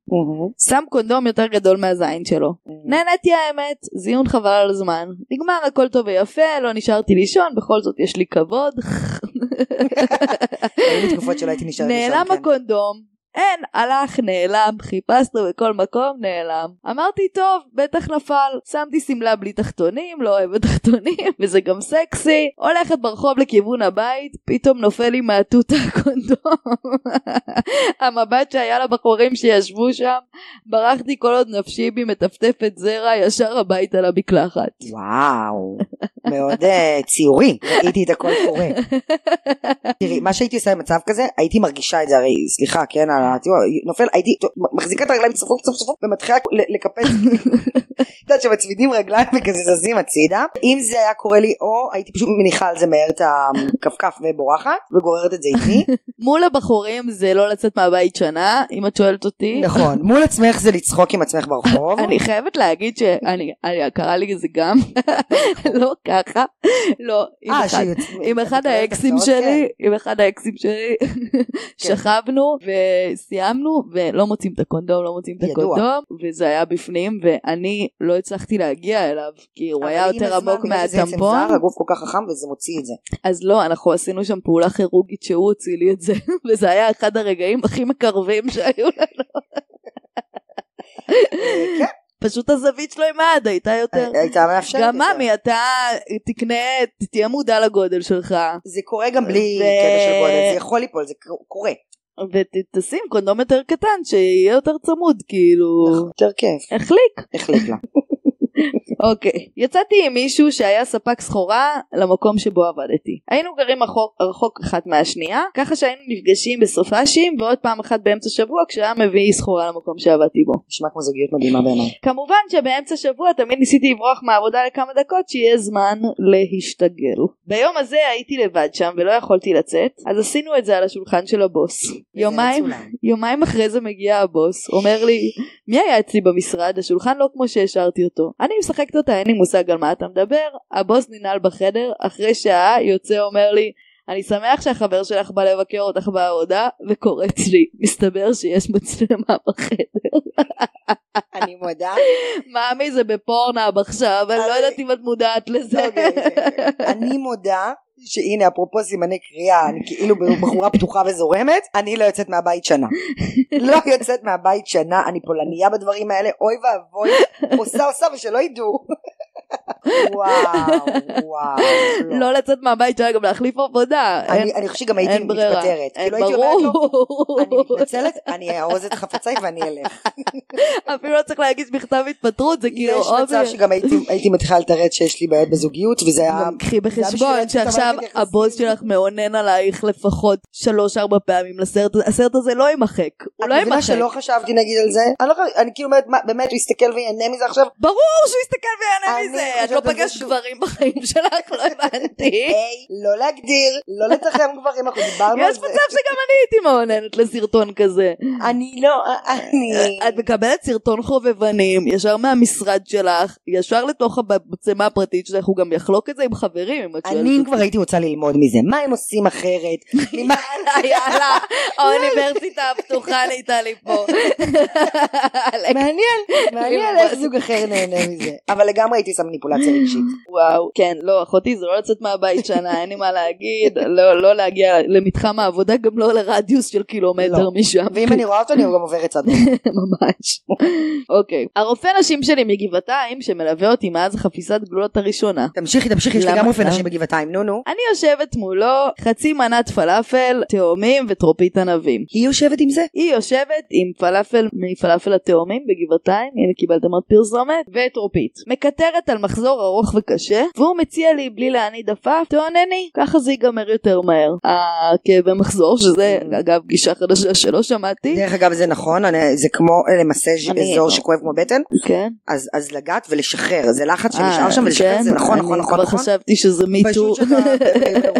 שם קונדום יותר גדול מהזין שלו. נהניתי האמת, זיון חבל על הזמן. נגמר הכל טוב ויפה, לא נשארתי לישון, בכל זאת יש לי כבוד. היו לי תקופות שלא הייתי נשארת לישון, נעלם כן. הקונדום. אין, הלך, נעלם, חיפשנו בכל מקום, נעלם. אמרתי, טוב, בטח נפל. שמתי שמלה בלי תחתונים, לא אוהבת תחתונים, וזה גם סקסי. הולכת ברחוב לכיוון הבית, פתאום נופל לי מהתות הקונדום. המבט שהיה לבחורים שישבו שם, ברחתי כל עוד נפשי בי מטפטפת זרע ישר הביתה למקלחת. וואו, מאוד אה, ציורי, ראיתי את הכל קורה. תראי, מה שהייתי עושה במצב כזה, הייתי מרגישה את זה, הרי סליחה, כן, תראו, נופל, הייתי מחזיקה את הרגליים צפוף צפוף צפוף ומתחילה לקפץ. את יודעת שמצמידים רגליים וכזה זזים הצידה. אם זה היה קורה לי, או הייתי פשוט מניחה על זה מהר את הכפכף ובורחת, וגוררת את זה איתי. מול הבחורים זה לא לצאת מהבית שנה, אם את שואלת אותי. נכון, מול עצמך זה לצחוק עם עצמך ברחוב. אני חייבת להגיד שאני, אני- קרה לי זה גם, לא ככה, לא, עם אה, אחד- האקסים שלי, עם אחד האקסים שלי, שכבנו וסיימנו ולא מוצאים את הקונדום, לא מוצאים את. הקונדום, וזה היה בפנים ואני לא הצלחתי להגיע אליו, כי הוא היה יותר עמוק מהטמפון, הגוף כל כך חכם וזה מוציא את זה. אז לא, אנחנו עשינו שם פעולה כירורגית שהוא הוציא לי את זה, וזה היה אחד הרגעים הכי מקרבים שהיו לנו. אה, כן, פשוט הזווית שלו עם העד הייתה יותר. הייתה מאפשרת. גם. ממי, אתה תקנה, תהיה מודע לגודל שלך, זה קורה גם בלי קטע של גודל, זה יכול ליפול, זה קורה. ותשים קונדום יותר קטן, שיהיה יותר צמוד, כאילו, נכון, יותר כיף. החליק. החליק לה. אוקיי, יצאתי עם מישהו שהיה ספק סחורה למקום שבו עבדתי. היינו גרים רחוק, רחוק אחת מהשנייה, ככה שהיינו נפגשים בסופאשים ועוד פעם אחת באמצע שבוע כשהיה מביא סחורה למקום שעבדתי בו. נשמע כמו זוגיות מדהימה בעיניי. כמובן שבאמצע שבוע תמיד ניסיתי לברוח מהעבודה לכמה דקות שיהיה זמן להשתגל. ביום הזה הייתי לבד שם ולא יכולתי לצאת, אז עשינו את זה על השולחן של הבוס. יומיים. יומיים אחרי זה מגיע הבוס, אומר לי, מי היה אצלי במשרד? השולחן לא כמו שהשארתי אותו. אני משחקת אותה, אין לי מושג על מה אתה מדבר. הבוס ננעל בחדר, אחרי שעה יוצא אומר לי, אני שמח שהחבר שלך בא לבקר אותך בעבודה, וקורץ לי, מסתבר שיש מצלמה בחדר. אני מודה. מאמי זה בפורנאב עכשיו, אני לא יודעת אם את מודעת לזה. אוקיי, אני מודה שהנה אפרופו סימני קריאה אני כאילו בחורה פתוחה וזורמת אני לא יוצאת מהבית שנה. לא יוצאת מהבית שנה אני פולניה בדברים האלה אוי ואבוי עושה עושה ושלא ידעו וואו וואו לא. לא לצאת מהבית שלה גם להחליף עבודה. אין- אני אני חושב שגם הייתי. מתפטרת אין כאילו הייתי אומרת לו ברור. אני מתנצלת אני אארוז את חפציי ואני אלך אפילו לא צריך להגיש מכתב התפטרות זה כאילו יש מצב אובי. שגם הייתי הייתי מתחילה לתרץ שיש לי בעיות בזוגיות וזה היה גם קחי בחשבון שעכשיו. הבוס שלך מאונן עלייך לפחות שלוש ארבע פעמים לסרט הזה הסרט הזה לא יימחק הוא לא את מבינה יימחק שלא חשבתי נגיד על זה? אני לא חושבת- אני כאילו אומרת, באמת הוא יסתכל וייהנה מזה עכשיו? ברור שהוא יסתכל ויענה אני מזה את לא פגשת. גברים בחיים שלך לא הבנתי לא להגדיר, לא לתחם גברים, אנחנו דיברנו על יש זה. מצב שגם אני הייתי מאוננת לסרטון כזה אני לא, אני... את מקבלת סרטון חובבנים ישר מהמשרד שלך ישר לתוך המצלמה הפרטית שלך הוא גם יחלוק את זה עם חברים אם את שואלת אני. כבר הייתי רוצה ללמוד מזה, מה הם עושים אחרת? ממה- יאללה, האוניברסיטה הפתוחה נהייתה לי פה. מעניין, מעניין איך זוג אחר נהנה מזה. אבל לגמרי הייתי עושה מניפולציה רגשית. וואו, כן, לא, אחותי זה לא לצאת מהבית שנה, אין לי מה להגיד, לא לא להגיע למתחם העבודה, גם לא לרדיוס של קילומטר לא. משם. ואם אני רואה אותו אני גם עוברת צד. ממש. אוקיי. הרופא נשים שלי מגבעתיים, שמלווה אותי מאז חפיסת גלולות הראשונה. תמשיכי, תמשיכי, יש לי? גם רופא? נשים בגבעתיים, נו נו. אני יושבת מולו, חצי מנת פלאפל, תאומים וטרופית ענבים. היא יושבת עם זה? היא יושבת עם פלאפל מפלאפל התאומים בגבעתיים, הנה קיבלתם עוד פרסומת, וטרופית. מקטרת על מחזור ארוך וקשה, והוא מציע לי בלי להניד עפעף, תאונני, ככה זה ייגמר יותר מהר. הכאבי מחזור, שזה אגב גישה חדשה שלא שמעתי. דרך אגב זה נכון, אני- זה כמו אה, למסאז' אזור שכואב כמו בטן, כן. אז אז לגעת ולשחרר, זה לחץ אה, שנשאר שם ולשחרר כן? זה נכון נכון נכון אני נכון. כבר חשבתי שזה מיטו. פשוט שאתה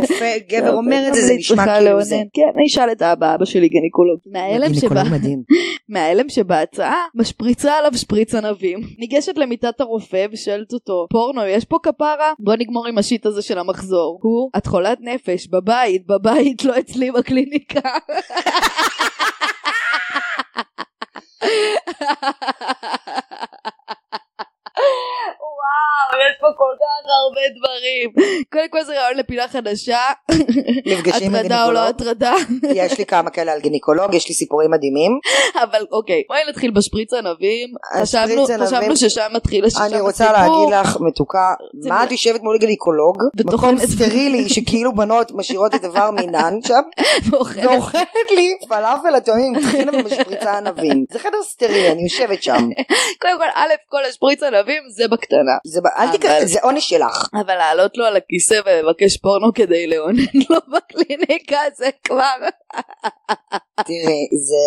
רופא גבר אומר את זה, זה נשמע כאילו. זה. כן, אני אשאל את האבא, אבא שלי גינקולוג. מההלם שבה... מההלם שבהצעה משפריצה עליו שפריץ ענבים. ניגשת למיטת הרופא ושואלת אותו פורנו יש פה כפרה? בוא נגמור עם השיט הזה של המחזור. הוא את חולת נפש בבית בבית לא אצלי בקליניקה. וואו יש פה כל כך הרבה דברים. קודם כל זה רעיון לפינה חדשה. נפגשים עם הטרדה או לא גינקולוג. הטרדה. יש לי כמה כאלה על גינקולוג, יש לי סיפורים מדהימים. אבל אוקיי בואי נתחיל בשפריץ ענבים חשבנו ששם מתחיל ששם אני רוצה הסיפור. להגיד לך מתוקה, מה את יושבת מול גינקולוג, מקום סטרילי שכאילו בנות משאירות את איבר מינן שם, ואוכלת. לי פלאפל אטומים עם טחינה ומשפריצה ענבים. זה חדר סטרילי, אני יושבת שם. קודם כל א' כל השפריץ ענבים זה בקטנה זה אל תקרא, זה עונש שלך. אבל לעלות לו על הכיסא ולבקש פורנו כדי לאונן לו בקליניקה זה כבר תראי, זה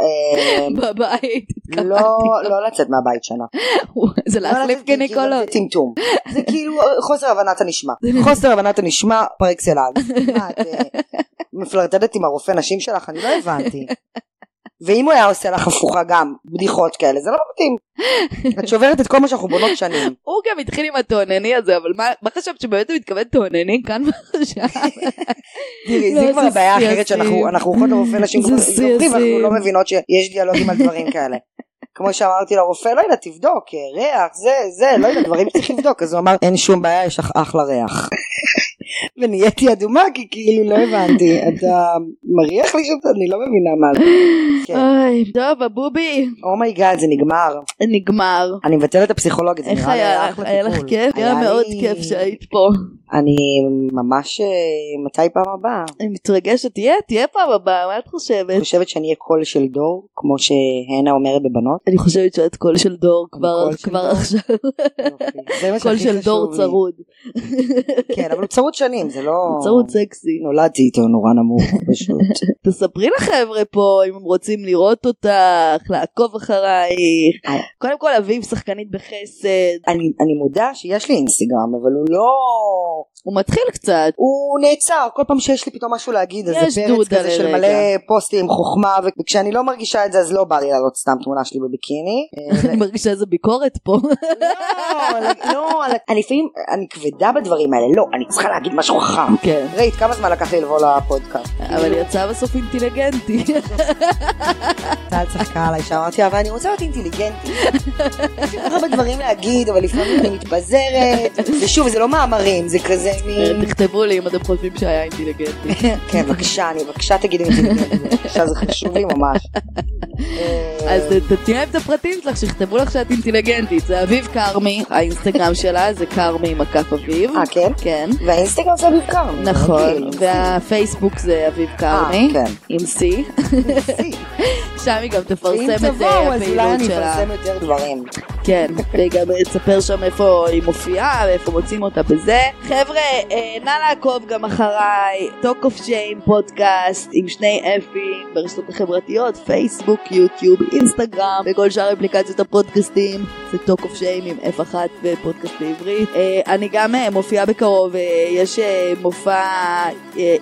אה, בבית לא לא לצאת מהבית שנה. זה לא להחליף גינקולוג זה טמטום. זה כאילו חוסר הבנת הנשמע. חוסר הבנת הנשמע פר אקסלנס. אה, מפלרטטת עם הרופא נשים שלך? אני לא הבנתי. ואם הוא היה עושה לך הפוכה גם, בדיחות כאלה, זה לא מתאים. את שוברת את כל מה שאנחנו בונות שנים. הוא גם התחיל עם התאונני הזה אבל מה מה חשבת שבאמת הוא מתכוון תאונני כאן ועכשיו תראי, לא, זה כבר זה בעיה שיא אחרת שאנחנו הולכות לרופא נשים גברים ואנחנו. לא מבינות שיש דיאלוגים על דברים כאלה. כמו שאמרתי לרופא, לא יודעת, תבדוק, ריח, זה, זה, לא יודעת, דברים שצריך לבדוק. אז הוא אמר, אין שום בעיה, יש לך אחלה ריח. ונהייתי אדומה, כי כאילו לא הבנתי, אתה מריח לי שאתה, אני לא מבינה מה זה. כן. אוי טוב הבובי oh my god, זה נגמר. נגמר אני מבטלת את הפסיכולוגית, איך היה לך? היה לך. כיף? היה מאוד כיף שהיית פה. אני ממש, אה, מתי פעם הבאה? אני מתרגשת, תהיה, תהיה פעם הבאה, מה את חושבת? אני חושבת שאני אהיה קול של דור, כמו שהנה אומרת בבנות. אני חושבת שאת קול של דור כבר של? עכשיו, קול של דור. צרוד. כן, אבל הוא צרוד שנים, זה לא... צרוד סקסי. נולדתי איתו נורא נמוך, פשוט. תספרי לחבר'ה פה אם הם רוצים לראות אותך, לעקוב אחרייך. אה. קודם כל אביב שחקנית בחסד, אני, אני מודה שיש לי אינסטגרם, אבל הוא לא... הוא מתחיל קצת. הוא נעצר, כל פעם שיש לי פתאום משהו להגיד, אז זה פרץ כזה של. מלא פוסטים, חוכמה, וכשאני לא מרגישה את זה אז לא בא לי להעלות סתם תמונה שלי בביקיני. אה, אני מרגישה איזה ביקורת פה. לא, לא, על- אני לפעמים, אני כבדה בדברים האלה, לא, אני צריכה להגיד משהו חכם. כן. ראית כמה זמן לקח לי לבוא לפודקאסט? אבל יצא בסוף אינטליגנטי. טל צחקה עליי שאמרתי, אבל אני רוצה להיות אינטליגנטית. יש לי כל כך הרבה דברים להגיד, אבל לפעמים אני מתפזרת. ושוב, זה לא מאמרים, זה כזה מין... תכתבו לי אם אתם חושבים שהיה אינטליגנטי. כן, בבקשה, אני בבקשה תגידי אינטליגנטית, בבקשה, זה חשוב לי ממש. אז תתני להם את הפרטים שלך, שיכתבו לך שאת אינטליגנטית. זה אביב כרמי, האינסטגרם שלה זה כרמי מקף אביב. אה, כן? כן. והאינסטגרם זה אביב כרמי. נכון, רגיל, והפייסבוק זה אביב אה, כרמי, כן. עם C, שם היא גם תפרסם ואם את תבואו, אה, אז אולי הפעילות אני שלה. אפרסם יותר דברים. כן, והיא גם תספר שם איפה היא מופיעה ואיפה מוצאים אותה בזה. חבר'ה, נא לעקוב גם אחריי, Talk of Shame פודקאסט עם שני אפים ברשתות החברתיות, פייסבוק, יוטיוב, אינסטגרם וכל שאר אפליקציות הפודקאסטים. זה Talk of Shame עם F1 ופודקאסט בעברית. אה, אני גם אה, מופיעה בקרוב, אה, יש מופע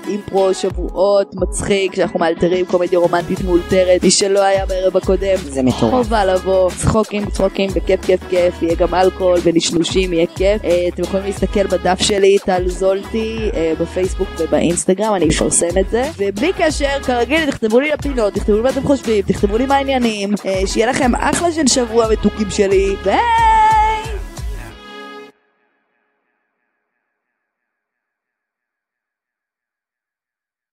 אימפרו שבועות מצחיק שאנחנו מאלתרים קומדיה רומנטית מאולתרת. מי שלא היה בערב הקודם, זה מטורף. חובה לבוא, צחוקים צחוקים וכיף כיף כיף, יהיה גם אלכוהול ונשנושים, יהיה כיף. אתם יכולים להסתכל בדף שלי, טל זולטי, אה, בפייסבוק ובאינסטגרם, אני אפרסם את זה. ובלי קשר, כרגיל, תכתבו לי לפינות, תכתבו לי מה אתם חושבים, תכתבו לי מה העניינים, אה, שיהיה לכם אחלה של שבוע מתוקים שלי, ביי!